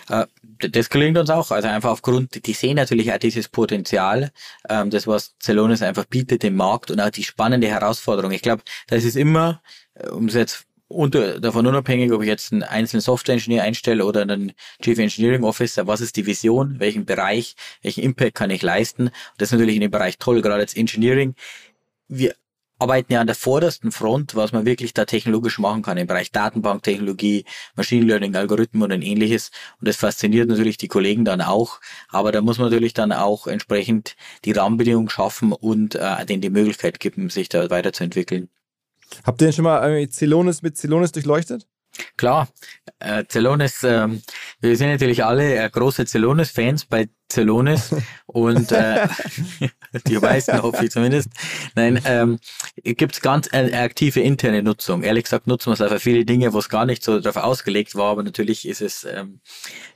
Äh, das gelingt uns auch. Also einfach aufgrund, die sehen natürlich auch dieses Potenzial, ähm, das was Celonis einfach bietet dem Markt und auch die spannende Herausforderung. Ich glaube, das ist immer, äh, um es jetzt unter, davon unabhängig, ob ich jetzt einen einzelnen Software-Engineer einstelle oder einen Chief Engineering Officer, was ist die Vision, welchen Bereich, welchen Impact kann ich leisten? das ist natürlich in dem Bereich toll, gerade als Engineering. Wir arbeiten ja an der vordersten Front, was man wirklich da technologisch machen kann im Bereich Datenbanktechnologie, Machine Learning, Algorithmen und ähnliches. Und das fasziniert natürlich die Kollegen dann auch. Aber da muss man natürlich dann auch entsprechend die Rahmenbedingungen schaffen und äh, denen die Möglichkeit geben, sich da weiterzuentwickeln. Habt ihr denn schon mal Celonis mit Celonis durchleuchtet? Klar, äh, Celonis, äh, wir sind natürlich alle äh, große Celonis-Fans bei Celonis und äh, die meisten hoffe ich zumindest. Nein, ähm, gibt es ganz eine aktive interne Nutzung. Ehrlich gesagt nutzen wir es einfach viele Dinge, wo es gar nicht so darauf ausgelegt war, aber natürlich ist es, ähm,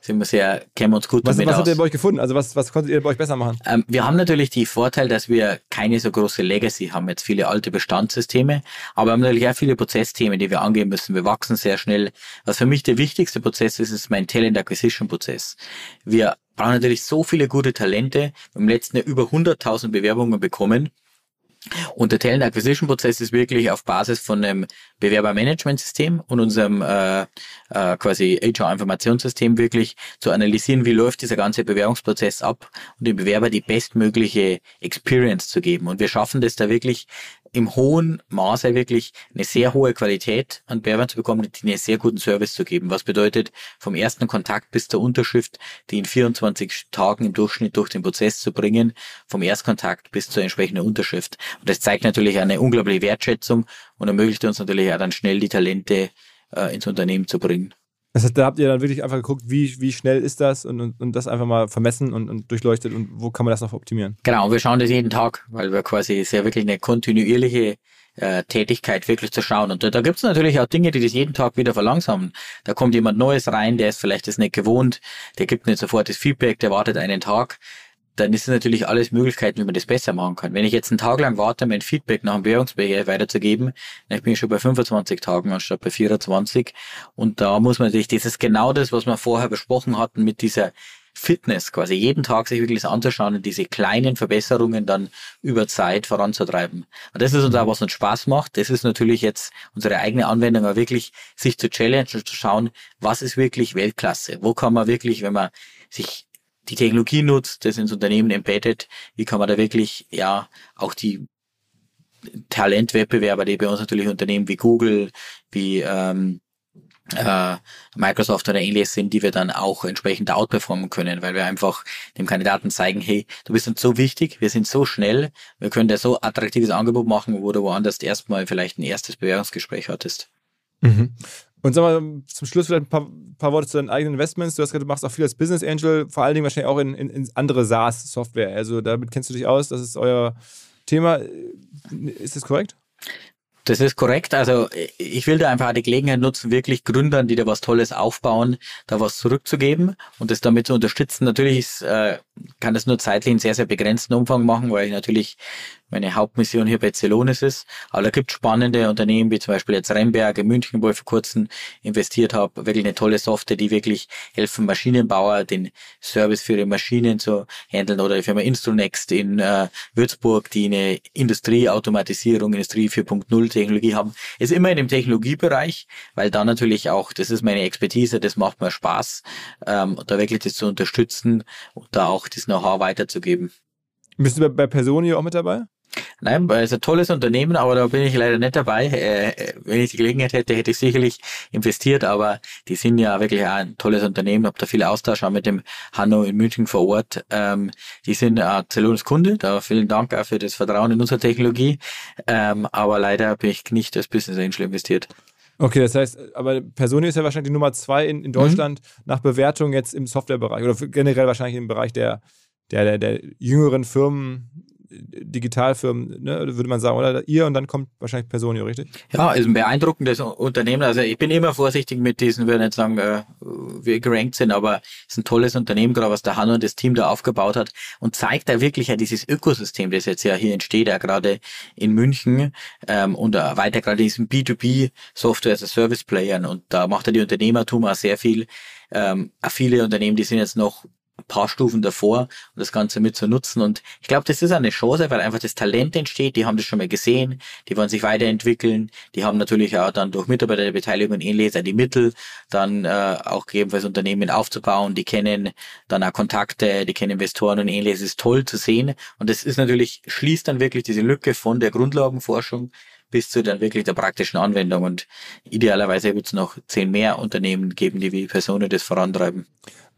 sind wir sehr, kennen wir uns gut was, damit was aus. habt ihr bei euch gefunden? Also was, was konntet ihr bei euch besser machen? Ähm, wir haben natürlich die Vorteil, dass wir keine so große Legacy haben, jetzt viele alte Bestandssysteme, aber wir haben natürlich auch viele Prozessthemen, die wir angehen müssen. Wir wachsen sehr schnell. Was für mich der wichtigste Prozess ist, ist mein Talent Acquisition Prozess. Wir brauchen natürlich so viele gute Talente. Wir haben im letzten Jahr über 100.000 Bewerbungen bekommen. Und der Talent Acquisition Prozess ist wirklich auf Basis von einem Bewerbermanagementsystem und unserem äh, äh, quasi HR-Informationssystem wirklich zu analysieren, wie läuft dieser ganze Bewerbungsprozess ab und dem Bewerber die bestmögliche Experience zu geben. Und wir schaffen das da wirklich im hohen Maße wirklich eine sehr hohe Qualität an Bewerbern zu bekommen, die einen sehr guten Service zu geben. Was bedeutet, vom ersten Kontakt bis zur Unterschrift, die in 24 Tagen im Durchschnitt durch den Prozess zu bringen, vom Erstkontakt bis zur entsprechenden Unterschrift. Und das zeigt natürlich eine unglaubliche Wertschätzung und ermöglicht uns natürlich auch dann schnell die Talente äh, ins Unternehmen zu bringen. Das heißt, da habt ihr dann wirklich einfach geguckt, wie, wie schnell ist das und, und, und das einfach mal vermessen und, und durchleuchtet und wo kann man das noch optimieren? Genau, wir schauen das jeden Tag, weil wir quasi sehr wirklich eine kontinuierliche äh, Tätigkeit wirklich zu schauen. Und da, da gibt es natürlich auch Dinge, die das jeden Tag wieder verlangsamen. Da kommt jemand Neues rein, der ist vielleicht das nicht gewohnt, der gibt nicht sofort das Feedback, der wartet einen Tag dann ist es natürlich alles Möglichkeiten, wie man das besser machen kann. Wenn ich jetzt einen Tag lang warte, mein Feedback nach dem Bewerbungsbereich weiterzugeben, dann bin ich schon bei 25 Tagen anstatt bei 24. Und da muss man sich, das ist genau das, was wir vorher besprochen hatten mit dieser Fitness, quasi jeden Tag sich wirklich anzuschauen und diese kleinen Verbesserungen dann über Zeit voranzutreiben. Und das ist uns auch, was uns Spaß macht. Das ist natürlich jetzt unsere eigene Anwendung, aber wirklich sich zu challengen zu schauen, was ist wirklich Weltklasse? Wo kann man wirklich, wenn man sich die Technologie nutzt, das ins Unternehmen embedded, wie kann man da wirklich ja auch die Talentwettbewerber, die bei uns natürlich Unternehmen wie Google, wie ähm, äh, Microsoft oder ähnliches sind, die wir dann auch entsprechend outperformen können, weil wir einfach dem Kandidaten zeigen, hey, du bist uns so wichtig, wir sind so schnell, wir können dir so attraktives Angebot machen, wo du woanders erstmal vielleicht ein erstes Bewerbungsgespräch hattest. Mhm. Und sag mal, zum Schluss vielleicht ein paar, paar, Worte zu deinen eigenen Investments. Du hast gesagt, du machst auch viel als Business Angel, vor allen Dingen wahrscheinlich auch in, in, in andere SaaS-Software. Also damit kennst du dich aus, das ist euer Thema. Ist das korrekt? Das ist korrekt. Also ich will da einfach die Gelegenheit nutzen, wirklich Gründern, die da was Tolles aufbauen, da was zurückzugeben und das damit zu unterstützen. Natürlich ist, äh, kann das nur zeitlich in sehr, sehr begrenzten Umfang machen, weil ich natürlich meine Hauptmission hier bei Celonis ist. Aber da gibt spannende Unternehmen, wie zum Beispiel jetzt Remberg in München, wo ich vor kurzem investiert habe. Wirklich eine tolle Software, die wirklich helfen, Maschinenbauer den Service für ihre Maschinen zu handeln. Oder die Firma Instronext in äh, Würzburg, die eine Industrieautomatisierung, Industrie 4.0 Technologie haben. Ist immer in dem Technologiebereich, weil da natürlich auch, das ist meine Expertise, das macht mir Spaß, ähm, da wirklich das zu unterstützen und da auch das Know-how weiterzugeben. Bist du bei, bei Personio auch mit dabei? Nein, es ist ein tolles Unternehmen, aber da bin ich leider nicht dabei. Äh, wenn ich die Gelegenheit hätte, hätte ich sicherlich investiert, aber die sind ja wirklich ein tolles Unternehmen, habe da viel Austausch auch mit dem Hanno in München vor Ort. Ähm, die sind Celonis Kunde, da vielen Dank auch für das Vertrauen in unsere Technologie, ähm, aber leider bin ich nicht als Business Angel investiert. Okay, das heißt, aber Personio ist ja wahrscheinlich die Nummer zwei in, in Deutschland mhm. nach Bewertung jetzt im Softwarebereich oder generell wahrscheinlich im Bereich der, der, der, der jüngeren Firmen, Digitalfirmen, ne, würde man sagen, oder ihr und dann kommt wahrscheinlich Personio, richtig? Ja, ist ein beeindruckendes Unternehmen. Also ich bin immer vorsichtig mit diesen, würde nicht sagen, äh, wie gerankt sind, aber es ist ein tolles Unternehmen, gerade was der Hanno und das Team da aufgebaut hat und zeigt da wirklich ja dieses Ökosystem, das jetzt ja hier entsteht, ja gerade in München ähm, und weiter gerade diesen B2B Software as a Service Playern und da macht er die Unternehmertum auch sehr viel. Ähm, viele Unternehmen, die sind jetzt noch paar Stufen davor und das Ganze mit zu nutzen. Und ich glaube, das ist eine Chance, weil einfach das Talent entsteht. Die haben das schon mal gesehen, die wollen sich weiterentwickeln. Die haben natürlich auch dann durch Mitarbeiterbeteiligung und ähnliches die Mittel, dann äh, auch gegebenenfalls Unternehmen aufzubauen. Die kennen dann auch Kontakte, die kennen Investoren und ähnliches. Es ist toll zu sehen. Und das ist natürlich, schließt dann wirklich diese Lücke von der Grundlagenforschung bis zu dann wirklich der praktischen Anwendung. Und idealerweise wird es noch zehn mehr Unternehmen geben, die wie Personen das vorantreiben.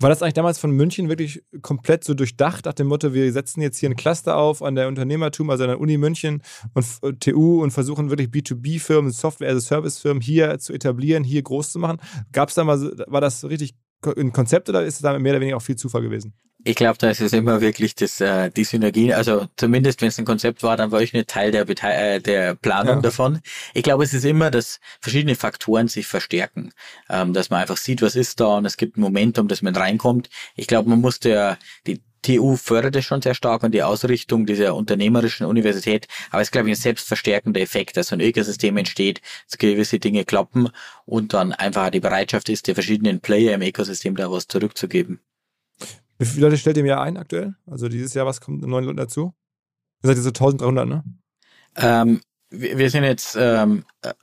War das eigentlich damals von München wirklich komplett so durchdacht, nach dem Motto, wir setzen jetzt hier ein Cluster auf an der Unternehmertum, also an der Uni München und äh, TU und versuchen wirklich B2B-Firmen, Software-as-a-Service-Firmen hier zu etablieren, hier groß zu machen? Gab es da war das richtig ein Konzept oder ist es da mehr oder weniger auch viel Zufall gewesen? Ich glaube, da ist es immer wirklich das, äh, die Synergie. Also zumindest, wenn es ein Konzept war, dann war ich nicht Teil der, Bete äh, der Planung ja. davon. Ich glaube, es ist immer, dass verschiedene Faktoren sich verstärken. Ähm, dass man einfach sieht, was ist da und es gibt ein Momentum, dass man reinkommt. Ich glaube, man muss der, die TU fördert es schon sehr stark und die Ausrichtung dieser unternehmerischen Universität. Aber es ist, glaube ich, ein selbstverstärkender Effekt, dass so ein Ökosystem entsteht, dass gewisse Dinge klappen und dann einfach die Bereitschaft ist, der verschiedenen Player im Ökosystem da was zurückzugeben. Wie viele Leute stellt ihr im Jahr ein aktuell? Also dieses Jahr, was kommt neun Leute dazu? Ihr seid jetzt so 1300, ne? Ähm, wir sind jetzt ähm, äh,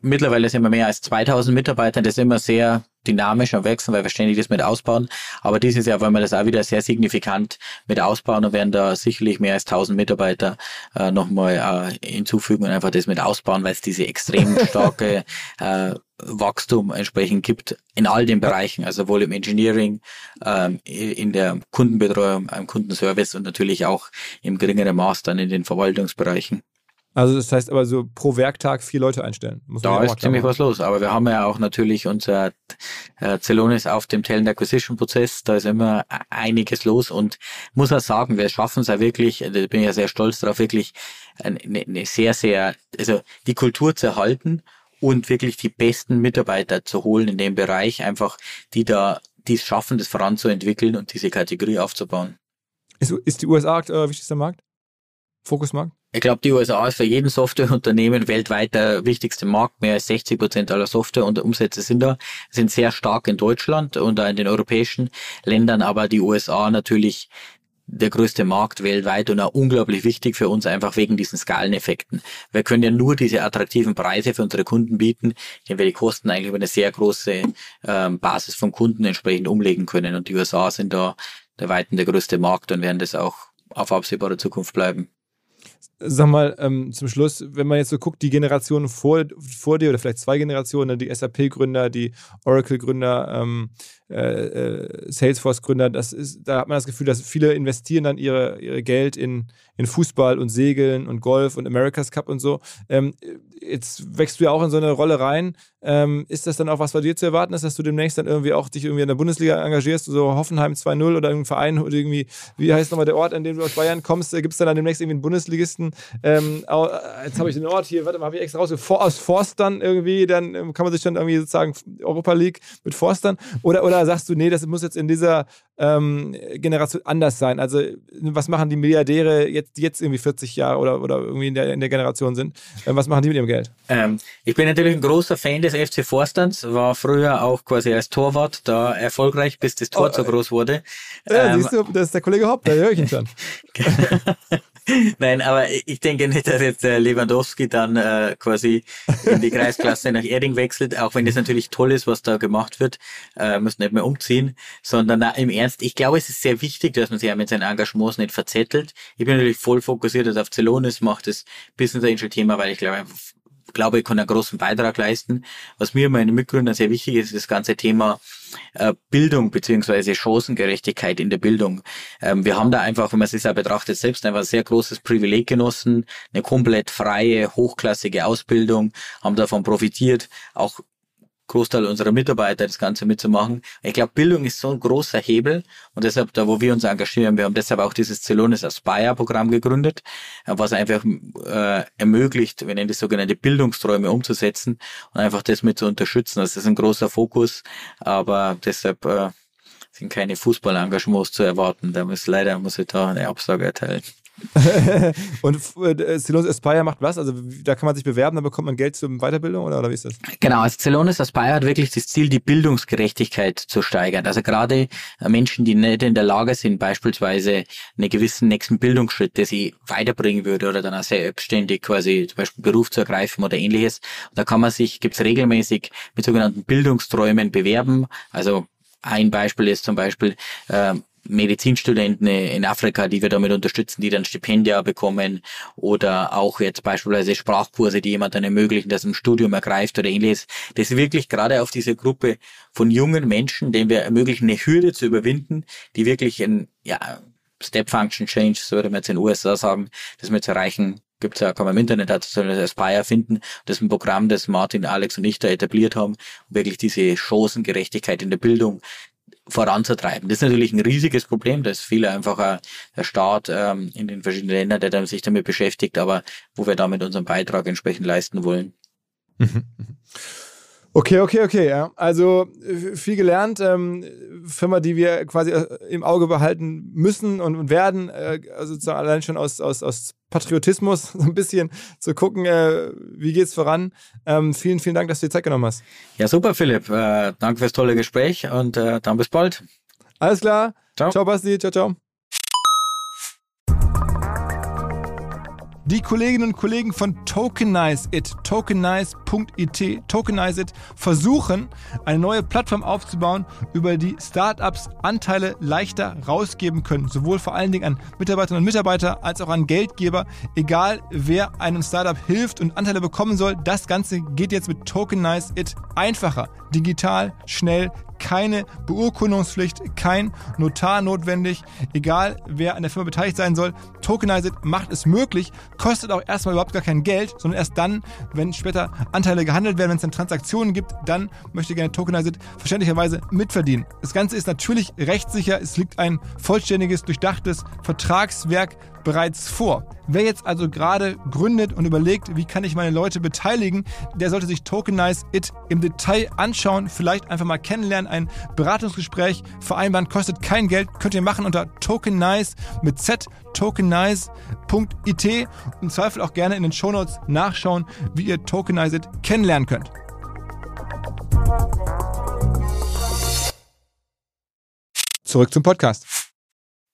mittlerweile sind wir mehr als 2000 Mitarbeiter. Das ist immer sehr dynamisch am Wechseln, weil wir ständig das mit ausbauen. Aber dieses Jahr wollen wir das auch wieder sehr signifikant mit ausbauen und werden da sicherlich mehr als 1000 Mitarbeiter äh, nochmal äh, hinzufügen und einfach das mit ausbauen, weil es diese extrem starke äh, Wachstum entsprechend gibt in all den Bereichen, also sowohl im Engineering, ähm, in der Kundenbetreuung, im Kundenservice und natürlich auch im geringeren Maß dann in den Verwaltungsbereichen. Also das heißt aber so pro Werktag vier Leute einstellen. Muss da ist ziemlich was los. Aber wir haben ja auch natürlich unser äh, Celonis auf dem Talent Acquisition Prozess. Da ist immer einiges los und muss auch sagen, wir schaffen es ja wirklich, da bin ich ja sehr stolz darauf, wirklich eine, eine sehr, sehr, also die Kultur zu erhalten und wirklich die besten Mitarbeiter zu holen in dem Bereich, einfach die da, die es schaffen, das voranzuentwickeln und diese Kategorie aufzubauen. Ist, ist die USA euer wichtigster Markt? Fokusmarkt? Ich glaube, die USA ist für jeden Softwareunternehmen weltweit der wichtigste Markt. Mehr als 60 Prozent aller Software und Umsätze sind da, sind sehr stark in Deutschland und in den europäischen Ländern, aber die USA natürlich der größte Markt weltweit und auch unglaublich wichtig für uns einfach wegen diesen Skaleneffekten. Wir können ja nur diese attraktiven Preise für unsere Kunden bieten, indem wir die Kosten eigentlich über eine sehr große ähm, Basis von Kunden entsprechend umlegen können. Und die USA sind da der weiten der größte Markt und werden das auch auf absehbare Zukunft bleiben. Sag mal, ähm, zum Schluss, wenn man jetzt so guckt, die Generationen vor, vor dir oder vielleicht zwei Generationen, die SAP-Gründer, die Oracle-Gründer, ähm, äh, äh, Salesforce-Gründer, da hat man das Gefühl, dass viele investieren dann ihre, ihre Geld in, in Fußball und Segeln und Golf und America's Cup und so. Ähm, jetzt wächst du ja auch in so eine Rolle rein. Ähm, ist das dann auch was bei dir zu erwarten ist, dass du demnächst dann irgendwie auch dich irgendwie in der Bundesliga engagierst, so Hoffenheim 2-0 oder irgendein Verein oder irgendwie, wie heißt nochmal der Ort, an dem du aus Bayern kommst? Gibt es dann, dann demnächst irgendwie einen Bundesligisten? Ähm, jetzt habe ich den Ort hier, warte mal, habe ich extra raus, aus Forstern irgendwie, dann ähm, kann man sich dann irgendwie sozusagen Europa League mit Forstern oder, oder sagst du, nee, das muss jetzt in dieser ähm, Generation anders sein? Also, was machen die Milliardäre jetzt, die jetzt irgendwie 40 Jahre oder, oder irgendwie in der, in der Generation sind? Ähm, was machen die mit ihrem Geld? Ähm, ich bin natürlich ein großer Fan des FC Vorstands, war früher auch quasi als Torwart da erfolgreich, bis das Tor oh, so groß wurde. Ja, ähm, siehst du, das ist der Kollege Hopp, da höre ich ihn schon. Nein, aber ich denke nicht, dass jetzt äh, Lewandowski dann äh, quasi in die Kreisklasse nach Erding wechselt, auch wenn das natürlich toll ist, was da gemacht wird, äh, muss nicht mehr umziehen, sondern na, im Ernst, ich glaube, es ist sehr wichtig, dass man sich ja mit seinen Engagements nicht verzettelt. Ich bin natürlich voll fokussiert auf Celonis, macht das Business Angel Thema, weil ich glaube, glaube, ich kann einen großen Beitrag leisten. Was mir meinen Mitgründern sehr wichtig ist, ist das ganze Thema äh, Bildung beziehungsweise Chancengerechtigkeit in der Bildung. Ähm, wir haben da einfach, wenn man sich da betrachtet, selbst einfach ein sehr großes Privileg genossen, eine komplett freie, hochklassige Ausbildung, haben davon profitiert, auch Großteil unserer Mitarbeiter das Ganze mitzumachen. Ich glaube, Bildung ist so ein großer Hebel und deshalb, da wo wir uns engagieren, wir haben deshalb auch dieses Celonis Aspire-Programm gegründet, was einfach äh, ermöglicht, nennen das sogenannte Bildungsträume umzusetzen und einfach das mit zu unterstützen. Das ist ein großer Fokus, aber deshalb äh, sind keine Fußballengagements zu erwarten. Da muss leider muss ich da eine Absage erteilen. und äh, Celonis Aspire macht was? Also da kann man sich bewerben, da bekommt man Geld zur Weiterbildung oder, oder wie ist das? Genau, also Celonis Aspire hat wirklich das Ziel, die Bildungsgerechtigkeit zu steigern. Also gerade äh, Menschen, die nicht in der Lage sind, beispielsweise einen gewissen nächsten Bildungsschritt, der sie weiterbringen würde oder dann auch selbstständig quasi zum Beispiel Beruf zu ergreifen oder ähnliches. da kann man sich, gibt's regelmäßig mit sogenannten Bildungsträumen bewerben. Also ein Beispiel ist zum Beispiel äh, Medizinstudenten in Afrika, die wir damit unterstützen, die dann Stipendia bekommen oder auch jetzt beispielsweise Sprachkurse, die jemand dann ermöglichen, dass ein Studium ergreift oder ähnliches. Das ist wirklich gerade auf diese Gruppe von jungen Menschen, denen wir ermöglichen, eine Hürde zu überwinden, die wirklich ein, ja, Step Function Change, so würde man jetzt in den USA sagen, das wir zu erreichen, gibt's ja, kann man im Internet dazu das Aspire finden. Das ist ein Programm, das Martin, Alex und ich da etabliert haben, um wirklich diese Chancengerechtigkeit in der Bildung voranzutreiben. Das ist natürlich ein riesiges Problem, da ist viel einfacher der Staat ähm, in den verschiedenen Ländern, der sich damit beschäftigt, aber wo wir damit unseren Beitrag entsprechend leisten wollen. Mhm. Okay, okay, okay. Ja. Also äh, viel gelernt. Ähm, Firma, die wir quasi äh, im Auge behalten müssen und werden. Äh, also allein schon aus, aus, aus Patriotismus so ein bisschen zu gucken, äh, wie geht's voran. Ähm, vielen, vielen Dank, dass du dir Zeit genommen hast. Ja, super, Philipp. Äh, danke fürs tolle Gespräch und äh, dann bis bald. Alles klar. Ciao. Ciao, Basti. Ciao, ciao. Die Kolleginnen und Kollegen von Tokenize It, tokenize.it, Tokenize It versuchen, eine neue Plattform aufzubauen, über die Startups Anteile leichter rausgeben können. Sowohl vor allen Dingen an Mitarbeiterinnen und Mitarbeiter als auch an Geldgeber. Egal wer einem Startup hilft und Anteile bekommen soll, das Ganze geht jetzt mit Tokenize It einfacher, digital, schnell, keine Beurkundungspflicht, kein Notar notwendig, egal wer an der Firma beteiligt sein soll. Tokenize macht es möglich, kostet auch erstmal überhaupt gar kein Geld, sondern erst dann, wenn später Anteile gehandelt werden, wenn es dann Transaktionen gibt, dann möchte gerne Tokenize verständlicherweise mitverdienen. Das Ganze ist natürlich rechtssicher, es liegt ein vollständiges, durchdachtes Vertragswerk bereits vor. Wer jetzt also gerade gründet und überlegt, wie kann ich meine Leute beteiligen, der sollte sich Tokenize It im Detail anschauen, vielleicht einfach mal kennenlernen, ein Beratungsgespräch vereinbaren, kostet kein Geld, könnt ihr machen unter Tokenize mit Z, tokenize.it. Im Zweifel auch gerne in den Shownotes nachschauen, wie ihr Tokenize It kennenlernen könnt. Zurück zum Podcast.